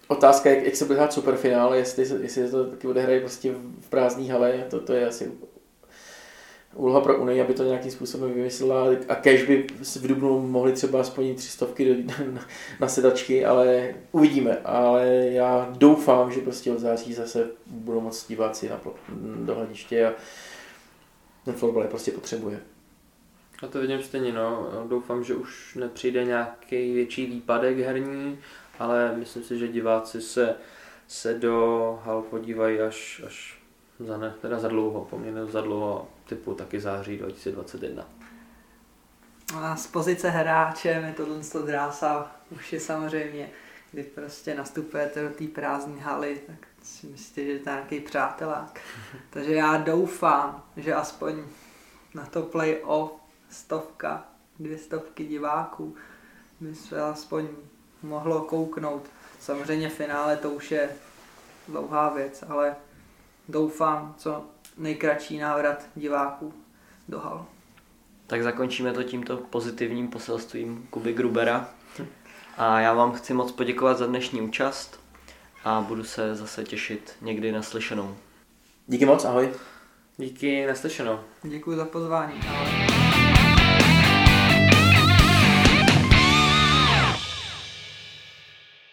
otázka, jak, jak se bude hrát superfinále, jestli, jestli to taky odehraje prostě v prázdné hale, to, to je asi úloha pro Unii, aby to nějakým způsobem vymyslela a kež by v Dubnu mohli třeba aspoň tři stovky na, na sedačky, ale uvidíme. Ale já doufám, že prostě od září zase budou moc diváci na, do hlediště a ten florbal je prostě potřebuje. Já to vidím stejně, no. Doufám, že už nepřijde nějaký větší výpadek herní, ale myslím si, že diváci se, se do hal podívají až, až za, ne, teda za dlouho, poměrně za dlouho, typu taky září 2021. A z pozice hráče mi tohle to drásá už je samozřejmě, když prostě nastupujete do té prázdné haly, tak si myslíte, že to je nějaký přátelák. Takže já doufám, že aspoň na to play-off stovka, dvě stovky diváků by se aspoň mohlo kouknout. Samozřejmě finále to už je dlouhá věc, ale doufám, co nejkratší návrat diváků do hal. Tak zakončíme to tímto pozitivním poselstvím Kuby Grubera. A já vám chci moc poděkovat za dnešní účast a budu se zase těšit někdy na slyšenou. Díky moc, ahoj. Díky, naslyšenou. Děkuji za pozvání. Ahoj.